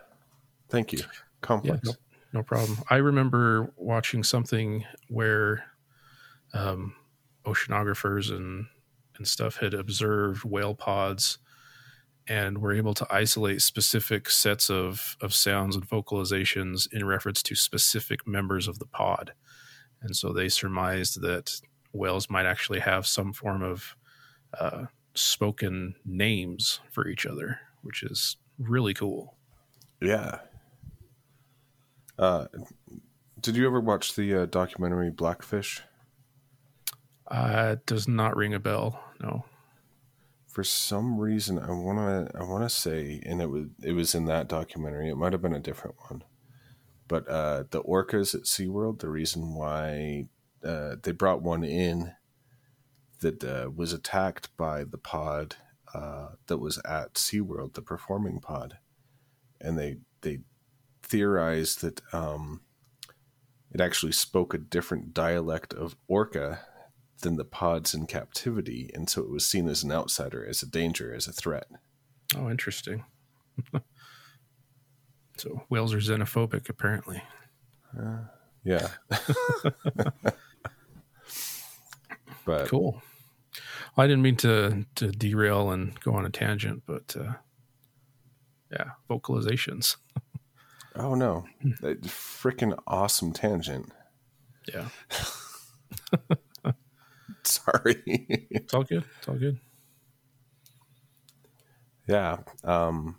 thank you Yeah, complex no, no problem. I remember watching something where um, oceanographers and and stuff had observed whale pods and were able to isolate specific sets of of sounds and vocalizations in reference to specific members of the pod. And so they surmised that whales might actually have some form of uh, spoken names for each other, which is really cool. yeah uh did you ever watch the uh, documentary blackfish Uh, it does not ring a bell. No. for some reason I wanna I wanna say, and it was it was in that documentary. It might have been a different one, but uh, the orcas at SeaWorld. The reason why uh, they brought one in that uh, was attacked by the pod uh, that was at SeaWorld, the performing pod, and they they theorized that um, it actually spoke a different dialect of orca than the pods in captivity, and so it was seen as an outsider, as a danger, as a threat. Oh, interesting. (laughs) so whales are xenophobic, apparently. Yeah. (laughs) (laughs) but Cool. I didn't mean to to derail and go on a tangent, but uh, yeah, vocalizations. oh no, that freaking awesome tangent. Yeah, (laughs) Sorry. it's all good. It's all good. yeah. Um,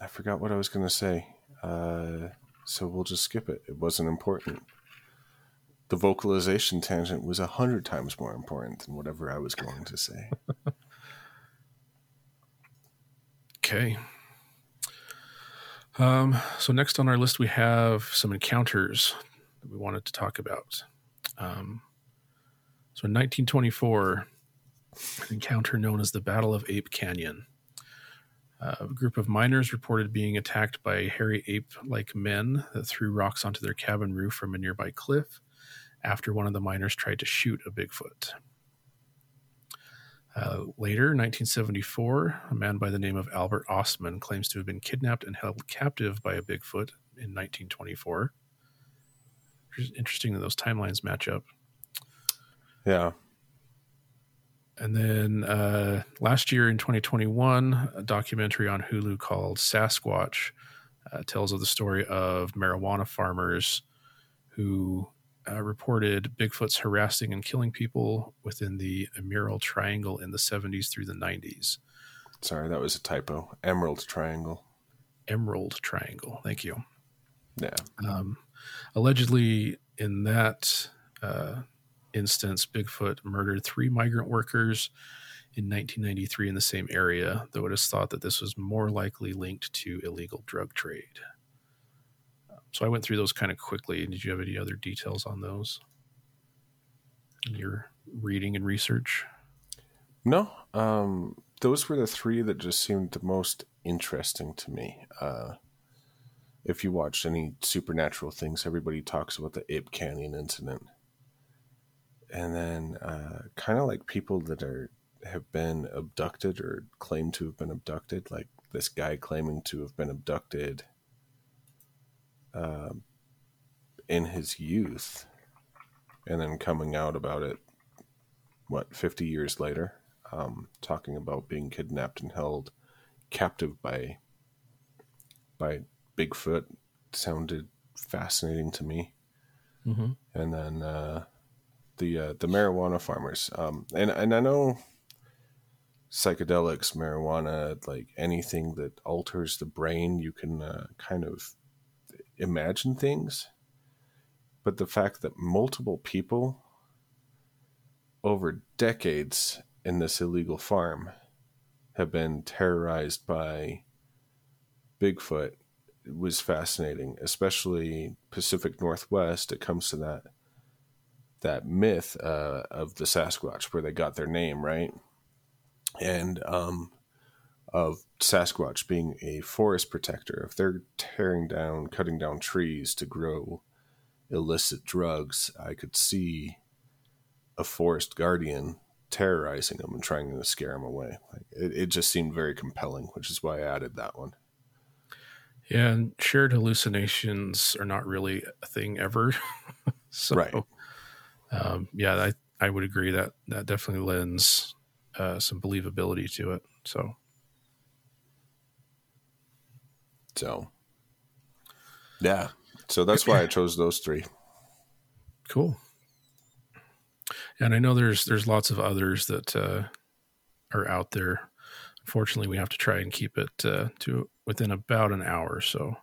I forgot what I was going to say. Uh, so we'll just skip it. It wasn't important. The vocalization tangent was a hundred times more important than whatever I was going to say. Okay. Um, so next on our list, we have some encounters that we wanted to talk about. Um, so in 1924, an encounter known as the Battle of Ape Canyon. Uh, a group of miners reported being attacked by hairy ape-like men that threw rocks onto their cabin roof from a nearby cliff after one of the miners tried to shoot a Bigfoot. Uh, later, 1974, a man by the name of Albert Ostman claims to have been kidnapped and held captive by a Bigfoot in 1924. It's interesting that those timelines match up. Yeah. And then uh, last year in 2021, a documentary on Hulu called Sasquatch uh, tells of the story of marijuana farmers who uh, reported Bigfoot's harassing and killing people within the Emerald Triangle in the 70s through the 90s. Sorry, that was a typo. Emerald Triangle. Emerald Triangle. Thank you. Yeah. Um, allegedly, in that uh, instance, Bigfoot murdered three migrant workers in 1993 in the same area, though it is thought that this was more likely linked to illegal drug trade. So I went through those kind of quickly. Did you have any other details on those? In your reading and research? No, um, those were the three that just seemed the most interesting to me. Uh, if you watch any supernatural things, everybody talks about the Ape Canyon incident, and then uh, kind of like people that are have been abducted or claim to have been abducted, like this guy claiming to have been abducted uh, in his youth, and then coming out about it. What fifty years later? um, talking about being kidnapped and held captive by by Bigfoot sounded fascinating to me. Mm-hmm. And then uh, the uh, the marijuana farmers, um, and and I know psychedelics, marijuana, like anything that alters the brain, you can uh, kind of imagine things. But the fact that multiple people over decades in this illegal farm have been terrorized by Bigfoot was fascinating, especially Pacific Northwest. It comes to that that myth uh, of the Sasquatch, where they got their name, right? And um, of Sasquatch being a forest protector. If they're tearing down, cutting down trees to grow illicit drugs, I could see a forest guardian terrorizing them and trying to scare them away. Like, it, it just seemed very compelling, which is why I added that one. Yeah, and shared hallucinations are not really a thing ever. (laughs) so, Right. um, yeah, I I would agree that that definitely lends uh, some believability to it. So, So, yeah. So that's why I chose those three. (laughs) cool. And I know there's there's lots of others that uh, are out there. Unfortunately, we have to try and keep it uh, to within about an hour, so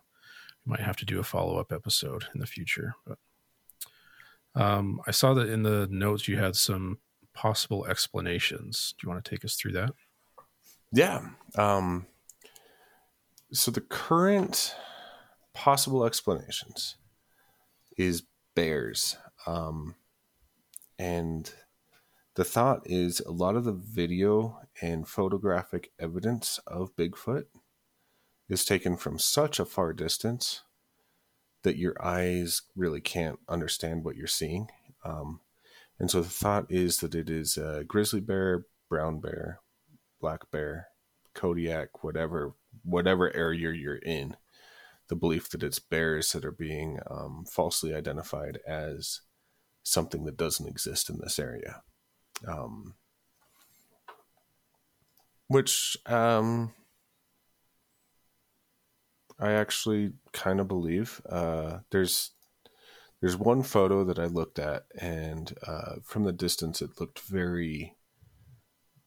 we might have to do a follow up episode in the future. But um, I saw that in the notes you had some possible explanations. Do you want to take us through that? Yeah. Um, so the current possible explanations is bears. Um, and the thought is a lot of the video and photographic evidence of Bigfoot is taken from such a far distance that your eyes really can't understand what you're seeing. Um, and so the thought is that it is a grizzly bear, brown bear, black bear, Kodiak, whatever whatever area you're in. The belief that it's bears that are being um, falsely identified as something that doesn't exist in this area. Um, which um, I actually kind of believe. Uh, there's there's one photo that I looked at, and uh, from the distance, it looked very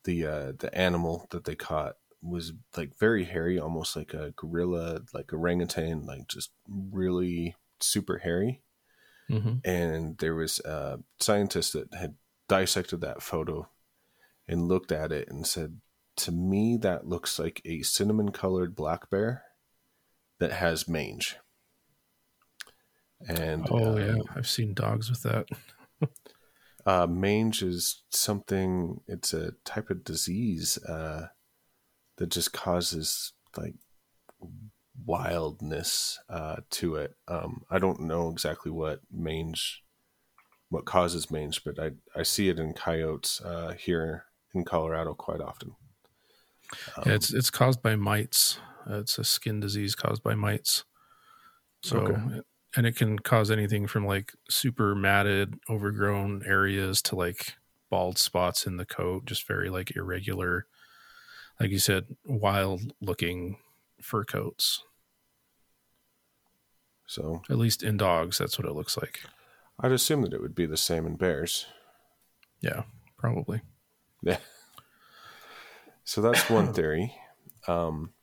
the uh, the animal that they caught was like very hairy, almost like a gorilla, like orangutan, like just really super hairy. hmm and there was a scientist that had dissected that photo and looked at it and said to me that looks like a cinnamon colored black bear that has mange and Oh uh, yeah, I've seen dogs with that. uh, mange is something it's a type of disease uh, that just causes like wildness uh, to it um, i don't know exactly what mange what causes mange but i, I see it in coyotes uh, here in colorado quite often Um, Yeah, it's it's caused by mites. Uh, it's a skin disease caused by mites. So, Okay. and it can cause anything from like super matted, overgrown areas to like bald spots in the coat, just very like irregular, like you said, wild looking fur coats. so At least in dogs, that's what it looks like. i'd assume that it would be the same in bears Yeah, probably. Yeah. So that's one (coughs) theory. Um,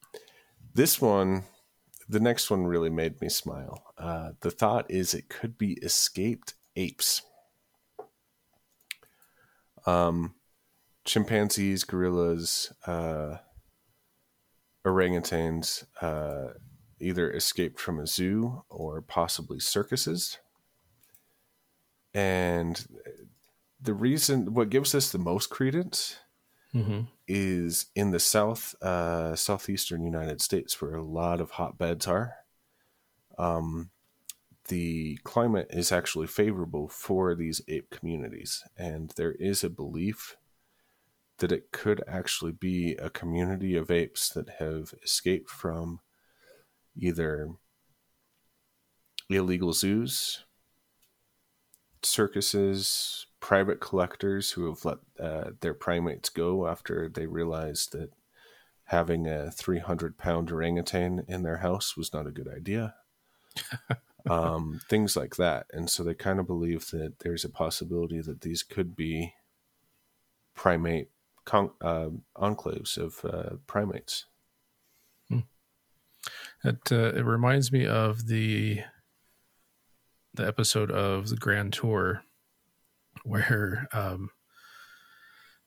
this one, the next one really made me smile. Uh, the thought is it could be escaped apes. Um, chimpanzees, gorillas, uh, orangutans uh, either escaped from a zoo or possibly circuses. And the reason, what gives us the most credence hmm is in the south uh, southeastern United States, where a lot of hotbeds are. Um, the climate is actually favorable for these ape communities, and there is a belief that it could actually be a community of apes that have escaped from either illegal zoos, circuses, private collectors who have let uh, their primates go after they realized that having a 300 pound orangutan in their house was not a good idea. (laughs) um, things like that. And so they kind of believe that there's a possibility that these could be primate con- uh, enclaves of uh, primates. It uh, it reminds me of the the episode of the Grand Tour where um,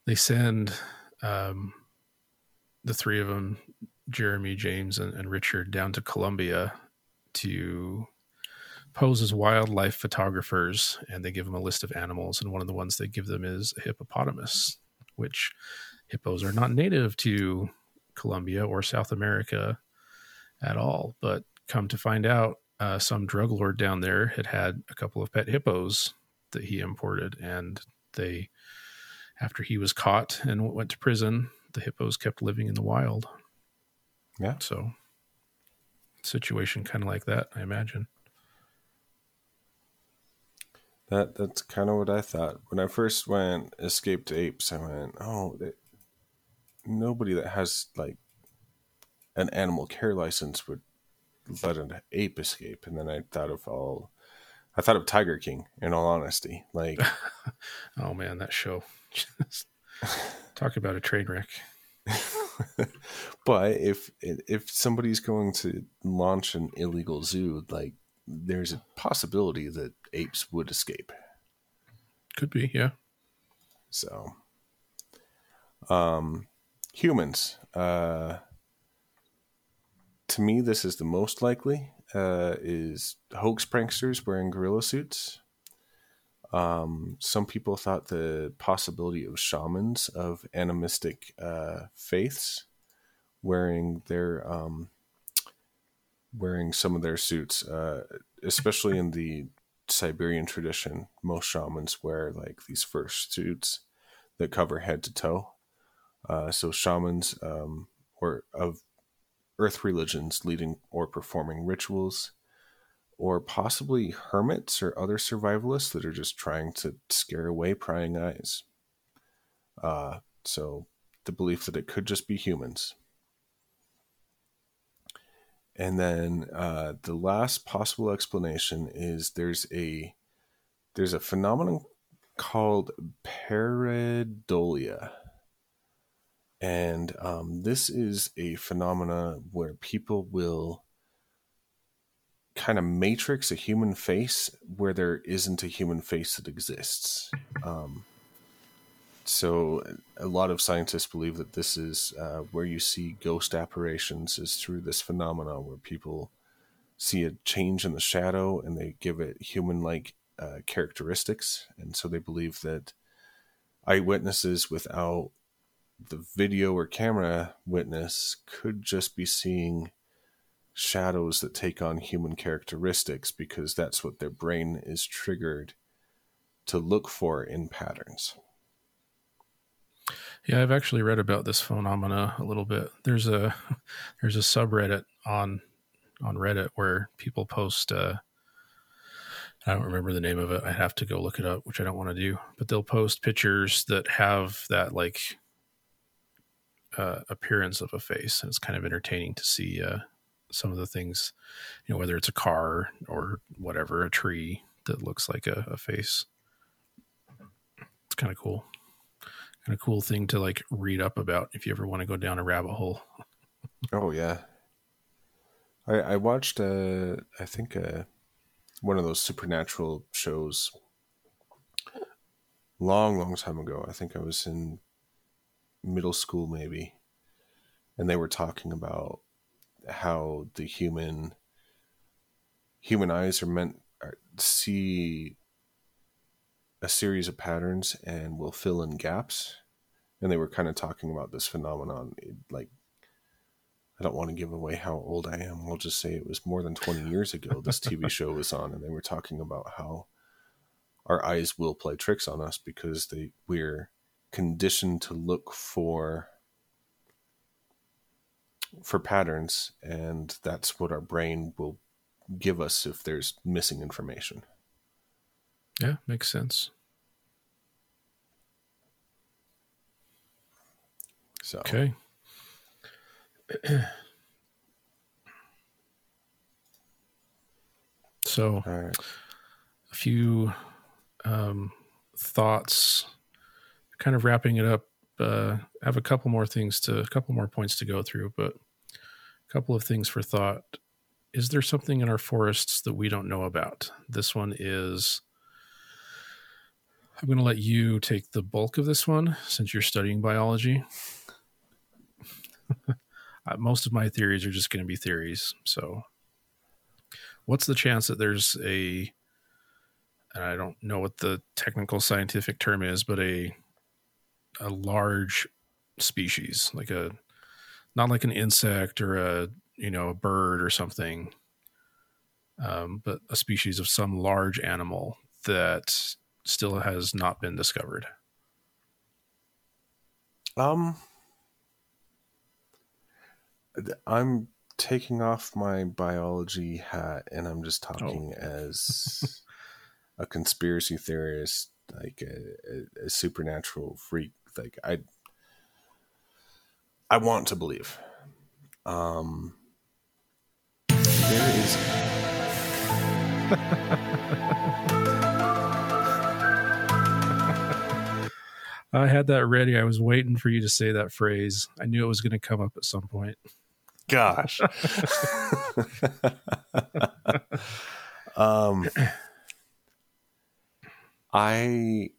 they send um, the three of them, Jeremy, James, and, and Richard, down to Colombia to pose as wildlife photographers, and they give them a list of animals, and one of the ones they give them is a hippopotamus, which hippos are not native to Colombia or South America at all. But come to find out, uh, some drug lord down there had had a couple of pet hippos that he imported, and they, after he was caught and went to prison, the hippos kept living in the wild. Yeah. So, situation kind of like that, I imagine. That that's kind of what I thought when I first went escaped apes. I went, oh, they, nobody that has like an animal care license would let an ape escape. And then I thought of all, I thought of Tiger King. In all honesty, like (laughs) Oh man, that show. (laughs) Talk about a train wreck. (laughs) but if if somebody's going to launch an illegal zoo, like there's a possibility that apes would escape. Could be, yeah. So, um, humans. Uh, to me, this is the most likely. Uh, is hoax pranksters wearing gorilla suits. Um, some people thought the possibility of shamans of animistic uh, faiths wearing their um, wearing some of their suits, uh, especially in the Siberian tradition. Most shamans wear like these fur suits that cover head to toe. Uh, so shamans um, or of earth religions leading or performing rituals, or possibly hermits or other survivalists that are just trying to scare away prying eyes. Uh, so the belief that it could just be humans. And then uh, the last possible explanation is there's a there's a phenomenon called pareidolia, and um, this is a phenomena where people will kind of matrix a human face where there isn't a human face that exists. Um, so a lot of scientists believe that this is uh, where you see ghost apparitions is through this phenomenon where people see a change in the shadow and they give it human-like uh, characteristics, and so they believe that eyewitnesses without the video or camera witness could just be seeing shadows that take on human characteristics because that's what their brain is triggered to look for in patterns. Yeah, I've actually read about this phenomena a little bit. There's a (laughs) there's a subreddit on on Reddit where people post uh I don't remember the name of it. I have to go look it up, which I don't want to do. But they'll post pictures that have that like uh, appearance of a face, and it's kind of entertaining to see uh, some of the things, you know, whether it's a car or whatever, a tree that looks like a, a face. It's kind of cool. Kind of cool thing to like read up about if you ever want to go down a rabbit hole. (laughs) Oh yeah, I I watched uh I think uh one of those supernatural shows long long time ago. I think I was in middle school maybe, and they were talking about how the human human eyes are meant see a series of patterns and will fill in gaps. And they were kind of talking about this phenomenon it, like i don't want to give away how old i am. We'll just say it was more than 20 years ago this tv (laughs) show was on. And they were talking about how our eyes will play tricks on us because they we're conditioned to look for for patterns. And that's what our brain will give us if there's missing information Yeah, makes sense. so Okay. (clears throat) so right a few um, thoughts, kind of wrapping it up. Uh, I have a couple more things to, a couple more points to go through, but a couple of things for thought. Is there something in our forests that we don't know about? This one is. I'm going to let you take the bulk of this one since you're studying biology. (laughs) Uh, Most of my theories are just going to be theories. So, what's the chance that there's a and I don't know what the technical scientific term is, but a a large species, like a not like an insect or a you know a bird or something, um, but a species of some large animal that still has not been discovered. Um, I'm taking off my biology hat and I'm just talking as a conspiracy theorist, like a, a, a supernatural freak. Like I, I want to believe. Um, there is. (laughs) I had that ready. I was waiting for you to say that phrase. I knew it was going to come up at some point. Gosh. (laughs) (laughs) um, I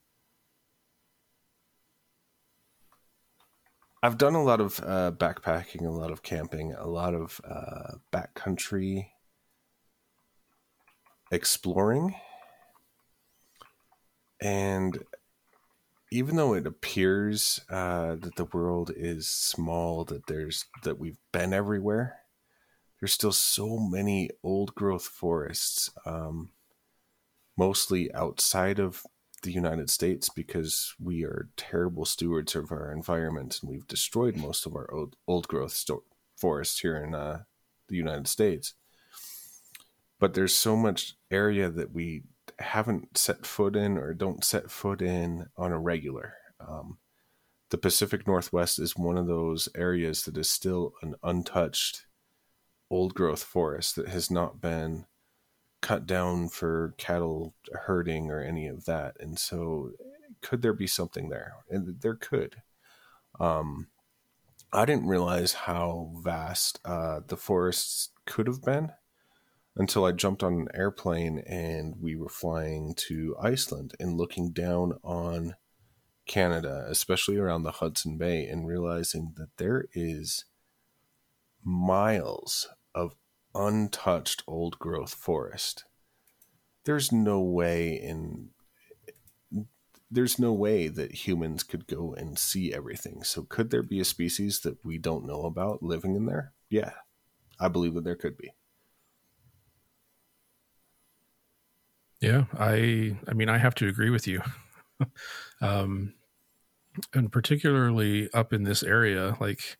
I've done a lot of uh, backpacking, a lot of camping, a lot of uh, backcountry exploring, and even though it appears uh, that the world is small, that there's that we've been everywhere, there's still so many old growth forests, um, mostly outside of the United States, because we are terrible stewards of our environment and we've destroyed most of our old old growth sto- forests here in uh, the United States. But there's so much area that we haven't set foot in or don't set foot in on a regular. Um, the Pacific Northwest is one of those areas that is still an untouched old growth forest that has not been cut down for cattle herding or any of that. And so, could there be something there? And there could. Um, I didn't realize how vast uh, the forests could have been until I jumped on an airplane and we were flying to Iceland and looking down on Canada, especially around the Hudson Bay, and realizing that there is miles of untouched old growth forest. There's no way in there's no way that humans could go and see everything. So could there be a species that we don't know about living in there? Yeah. I believe that there could be. Yeah, I I mean I have to agree with you. (laughs) um and particularly up in this area like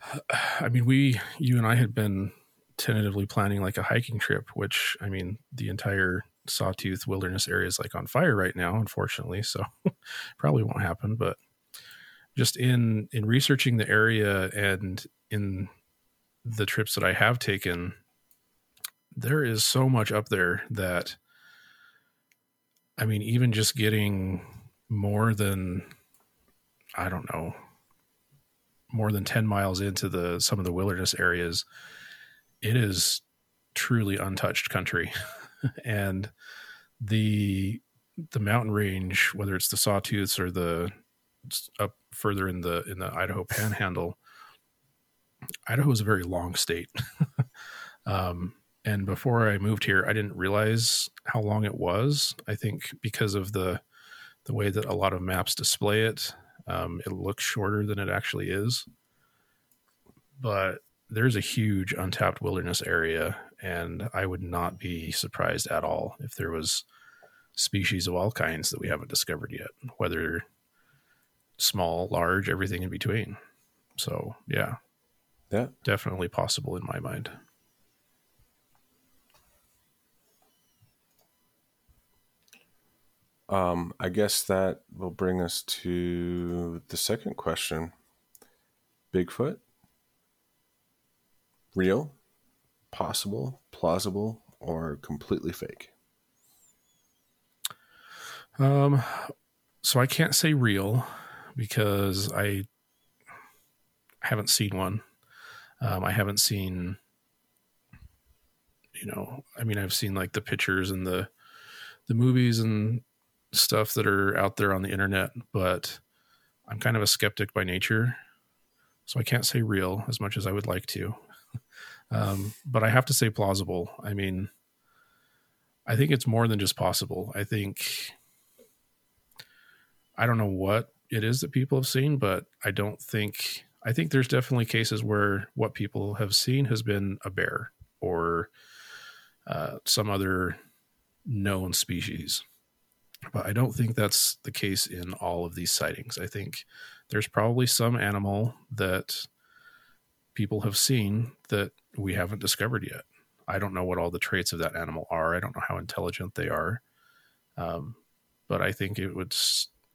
(sighs) I mean we you and I had been tentatively planning like a hiking trip which I mean the entire Sawtooth Wilderness area is like on fire right now unfortunately so (laughs) probably won't happen but just in in researching the area and in the trips that I have taken there is so much up there that I mean, even just getting more than I don't know, more than 10 miles into the some of the wilderness areas, it is truly untouched country. (laughs) and the the mountain range, whether it's the sawtooths or the up further in the in the Idaho panhandle, Idaho is a very long state. (laughs) um, and before I moved here, I didn't realize how long it was. I think because of the the way that a lot of maps display it, um, it looks shorter than it actually is. But there's a huge untapped wilderness area, and I would not be surprised at all if there was species of all kinds that we haven't discovered yet, whether small, large, everything in between. So, yeah, Yeah. definitely possible in my mind. Um, I guess that will bring us to the second question. Bigfoot? Real? Possible? Plausible? Or completely fake? Um, so I can't say real because I haven't seen one. Um, I haven't seen, you know, I mean, I've seen like the pictures and the the movies and stuff that are out there on the internet, but I'm kind of a skeptic by nature, so I can't say real as much as I would like to. (laughs) um, but I have to say plausible. I mean, I think it's more than just possible. I think I don't know what it is that people have seen, but I don't think I think there's definitely cases where what people have seen has been a bear or uh, some other known species. But I don't think that's the case in all of these sightings. I think there's probably some animal that people have seen that we haven't discovered yet. I don't know what all the traits of that animal are. I don't know how intelligent they are. Um, but I think it would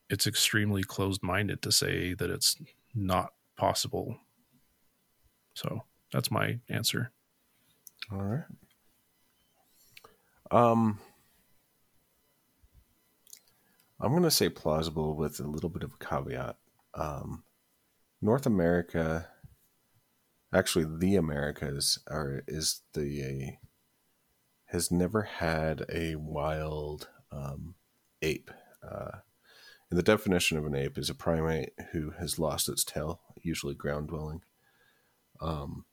it's extremely closed minded to say that it's not possible. So that's my answer. All right. Um, I'm going to say plausible with a little bit of a caveat. Um, North America, actually, the Americas are is the has never had a wild um, ape. Uh, and the definition of an ape is a primate who has lost its tail, usually ground dwelling. Um,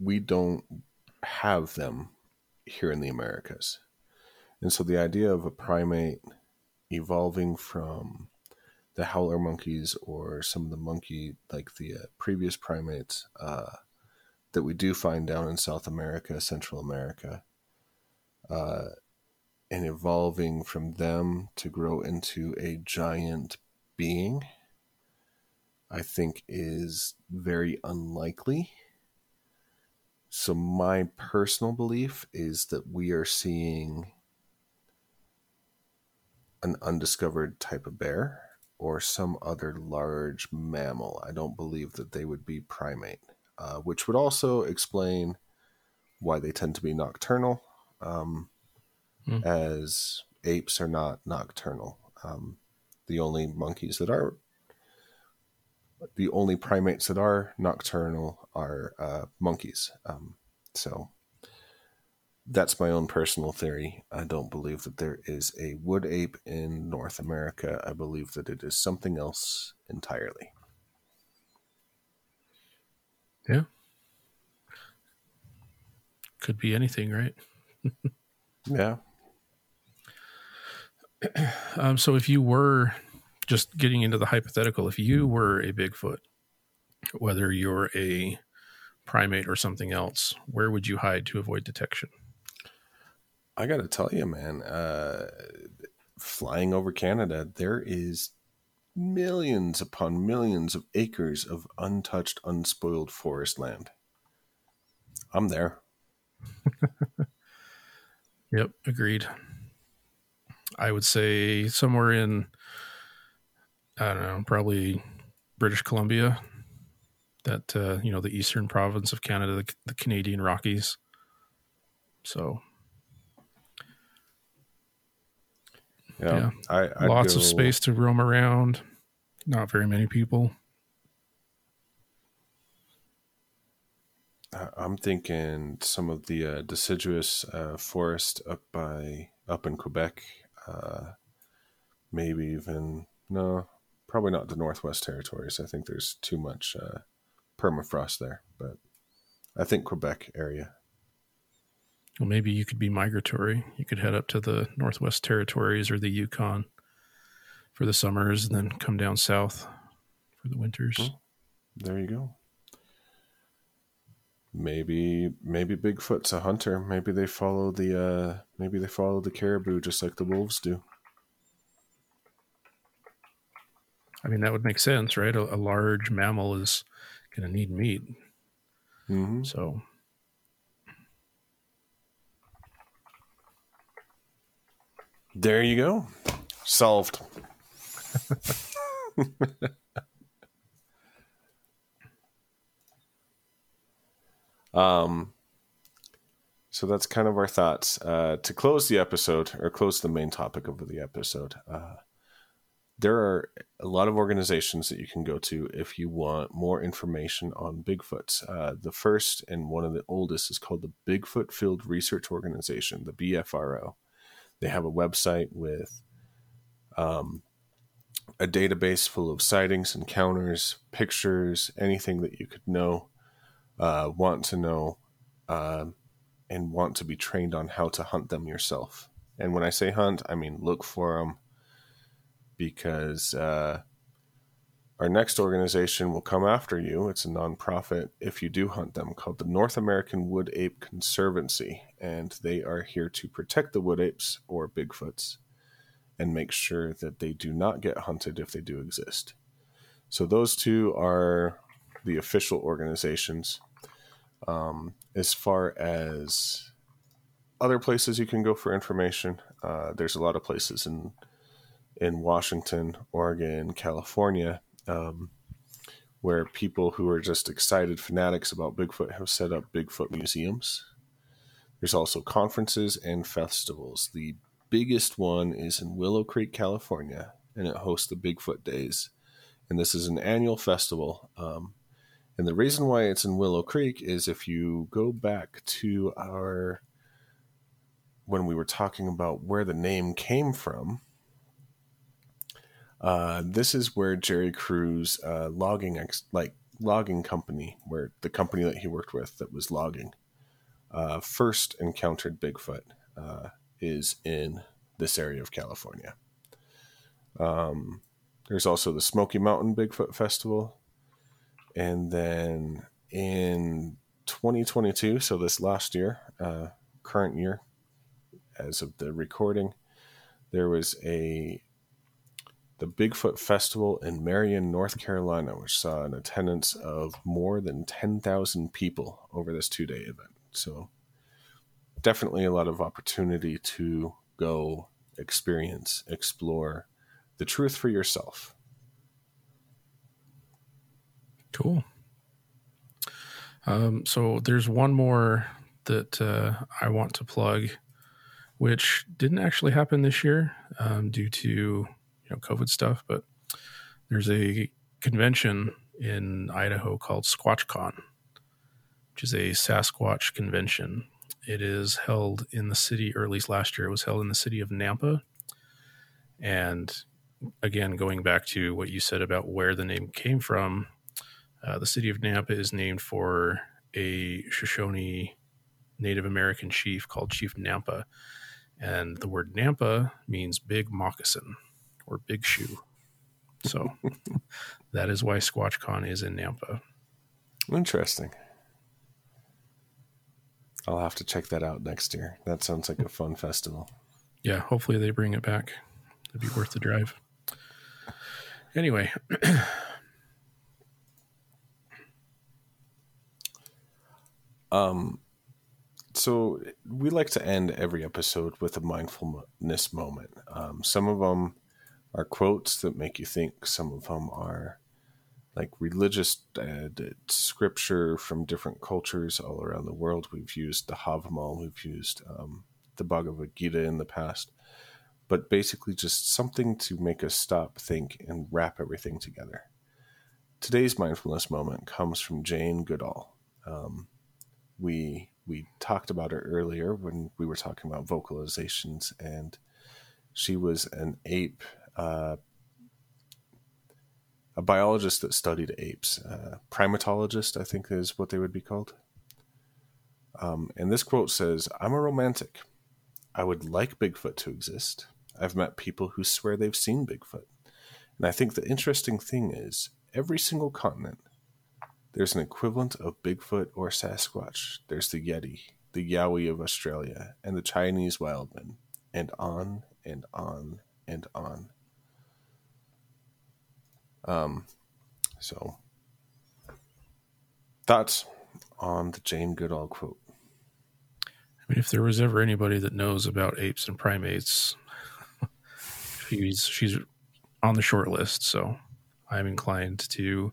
we don't have them here in the Americas. And so the idea of a primate evolving from the howler monkeys or some of the monkey, like the uh, previous primates uh, that we do find down in South America, Central America, uh, and evolving from them to grow into a giant being, I think is very unlikely. So, my personal belief is that we are seeing an undiscovered type of bear or some other large mammal. I don't believe that they would be primate, uh, which would also explain why they tend to be nocturnal, um, Hmm. as apes are not nocturnal. Um, the only monkeys that are the only primates that are nocturnal are uh, monkeys. Um, so that's my own personal theory. I don't believe that there is a wood ape in North America. I believe that it is something else entirely. Yeah. Could be anything, right? (laughs) Yeah. (clears throat) Um, so if you were just getting into the hypothetical, if you were a Bigfoot, whether you're a primate or something else, where would you hide to avoid detection? I got to tell you, man, uh, flying over Canada, there is millions upon millions of acres of untouched, unspoiled forest land. I'm there. (laughs) Yep, agreed. I would say somewhere in, I don't know, probably British Columbia, that, uh, you know, the eastern province of Canada, the, the Canadian Rockies. So, Yeah, Yeah. I, I'd lots of space to roam around, not very many people. I'm thinking some of the uh, deciduous uh, forest up by up in Quebec, uh, maybe even no, probably not the Northwest Territories. I think there's too much uh, permafrost there, but I think Quebec area. Well, maybe you could be migratory. You could head up to the Northwest Territories or the Yukon for the summers and then come down south for the winters. Hmm. There you go. Maybe maybe Bigfoot's a hunter. Maybe they follow the uh, maybe they follow the caribou just like the wolves do. I mean, that would make sense, right? A, a large mammal is going to need meat. hmm So, There you go. Solved. (laughs) um so that's kind of our thoughts. Uh, to close the episode, or close the main topic of the episode, uh, there are a lot of organizations that you can go to if you want more information on Bigfoots. Uh, the first and one of the oldest is called the Bigfoot Field Research Organization, the BFRO. They have a website with um, a database full of sightings, encounters, pictures, anything that you could know, uh, want to know, uh, and want to be trained on how to hunt them yourself. And when I say hunt, I mean look for them because uh, our next organization will come after you. It's a nonprofit if you do hunt them called the North American Wood Ape Conservancy. And they are here to protect the wood apes or Bigfoots and make sure that they do not get hunted if they do exist. So those two are the official organizations. Um, as far as other places you can go for information, uh, there's a lot of places in in Washington, Oregon, California, um, where people who are just excited fanatics about Bigfoot have set up Bigfoot museums. There's also conferences and festivals. The biggest one is in Willow Creek, California, and it hosts the Bigfoot Days. And this is an annual festival. Um, and the reason why it's in Willow Creek is if you go back to our when we were talking about where the name came from, uh, this is where Jerry Crew's uh, logging ex- like logging company, where the company that he worked with that was logging, uh, first encountered Bigfoot uh, is in this area of California. Um, there's also the Smoky Mountain Bigfoot Festival, and then in 2022, so this last year, uh, current year, as of the recording, there was a the Bigfoot Festival in Marion, North Carolina, which saw an attendance of more than 10,000 people over this two day event. So, definitely a lot of opportunity to go experience, explore the truth for yourself. cool. Um, so, there's one more that uh, I want to plug, which didn't actually happen this year um, due to you know COVID stuff, but there's a convention in Idaho called SquatchCon, which is a Sasquatch convention. It is held in the city, or at least last year, it was held in the city of Nampa. And again, going back to what you said about where the name came from, uh, the city of Nampa is named for a Shoshone Native American chief called Chief Nampa. And the word Nampa means big moccasin or big shoe. So (laughs) that is why SquatchCon is in Nampa. Interesting. I'll have to check that out next year. That sounds like a fun festival. Yeah, hopefully they bring it back. It'd be worth the drive. Anyway, (clears throat) Um, so we like to end every episode with a mindfulness moment. Um, some of them are quotes that make you think. Some of them are like religious uh, scripture from different cultures all around the world. We've used the Havamal, we've used um, the Bhagavad Gita in the past, but basically just something to make us stop, think, and wrap everything together. Today's mindfulness moment comes from Jane Goodall. Um, we we talked about her earlier when we were talking about vocalizations, and she was an ape, uh, a biologist that studied apes, uh, primatologist, I think is what they would be called. Um, and this quote says, "I'm a romantic. I would like Bigfoot to exist. I've met people who swear they've seen Bigfoot, and I think the interesting thing is every single continent." There's an equivalent of Bigfoot or Sasquatch. There's the Yeti, the Yowie of Australia, and the Chinese wildman, and on and on and on. Um, so thoughts on the Jane Goodall quote? I mean, if there was ever anybody that knows about apes and primates, (laughs) she's she's on the short list. So I'm inclined to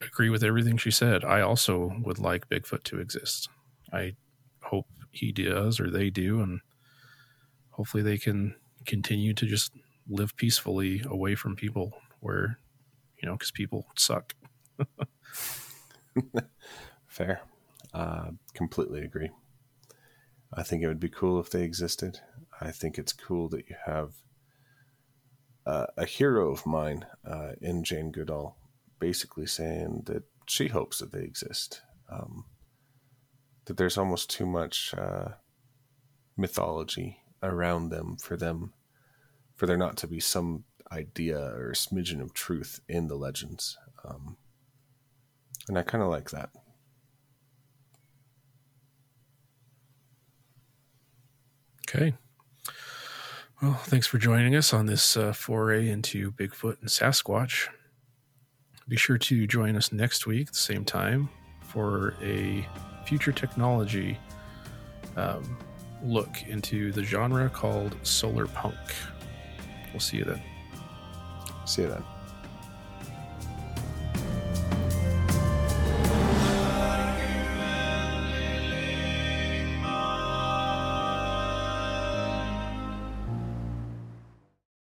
agree with everything she said. I also would like Bigfoot to exist. I hope he does or they do, and hopefully they can continue to just live peacefully away from people where, you know, because people suck. (laughs) Fair. Uh, completely agree. I think it would be cool if they existed. I think it's cool that you have uh, a hero of mine uh, in Jane Goodall basically saying that she hopes that they exist. Um, that there's almost too much uh, mythology around them for them, for there not to be some idea or a smidgen of truth in the legends. Um, and I kind of like that. Okay. Well, thanks for joining us on this uh, foray into Bigfoot and Sasquatch. Be sure to join us next week at the same time for a future technology um, look into the genre called solar punk. We'll see you then. See you then.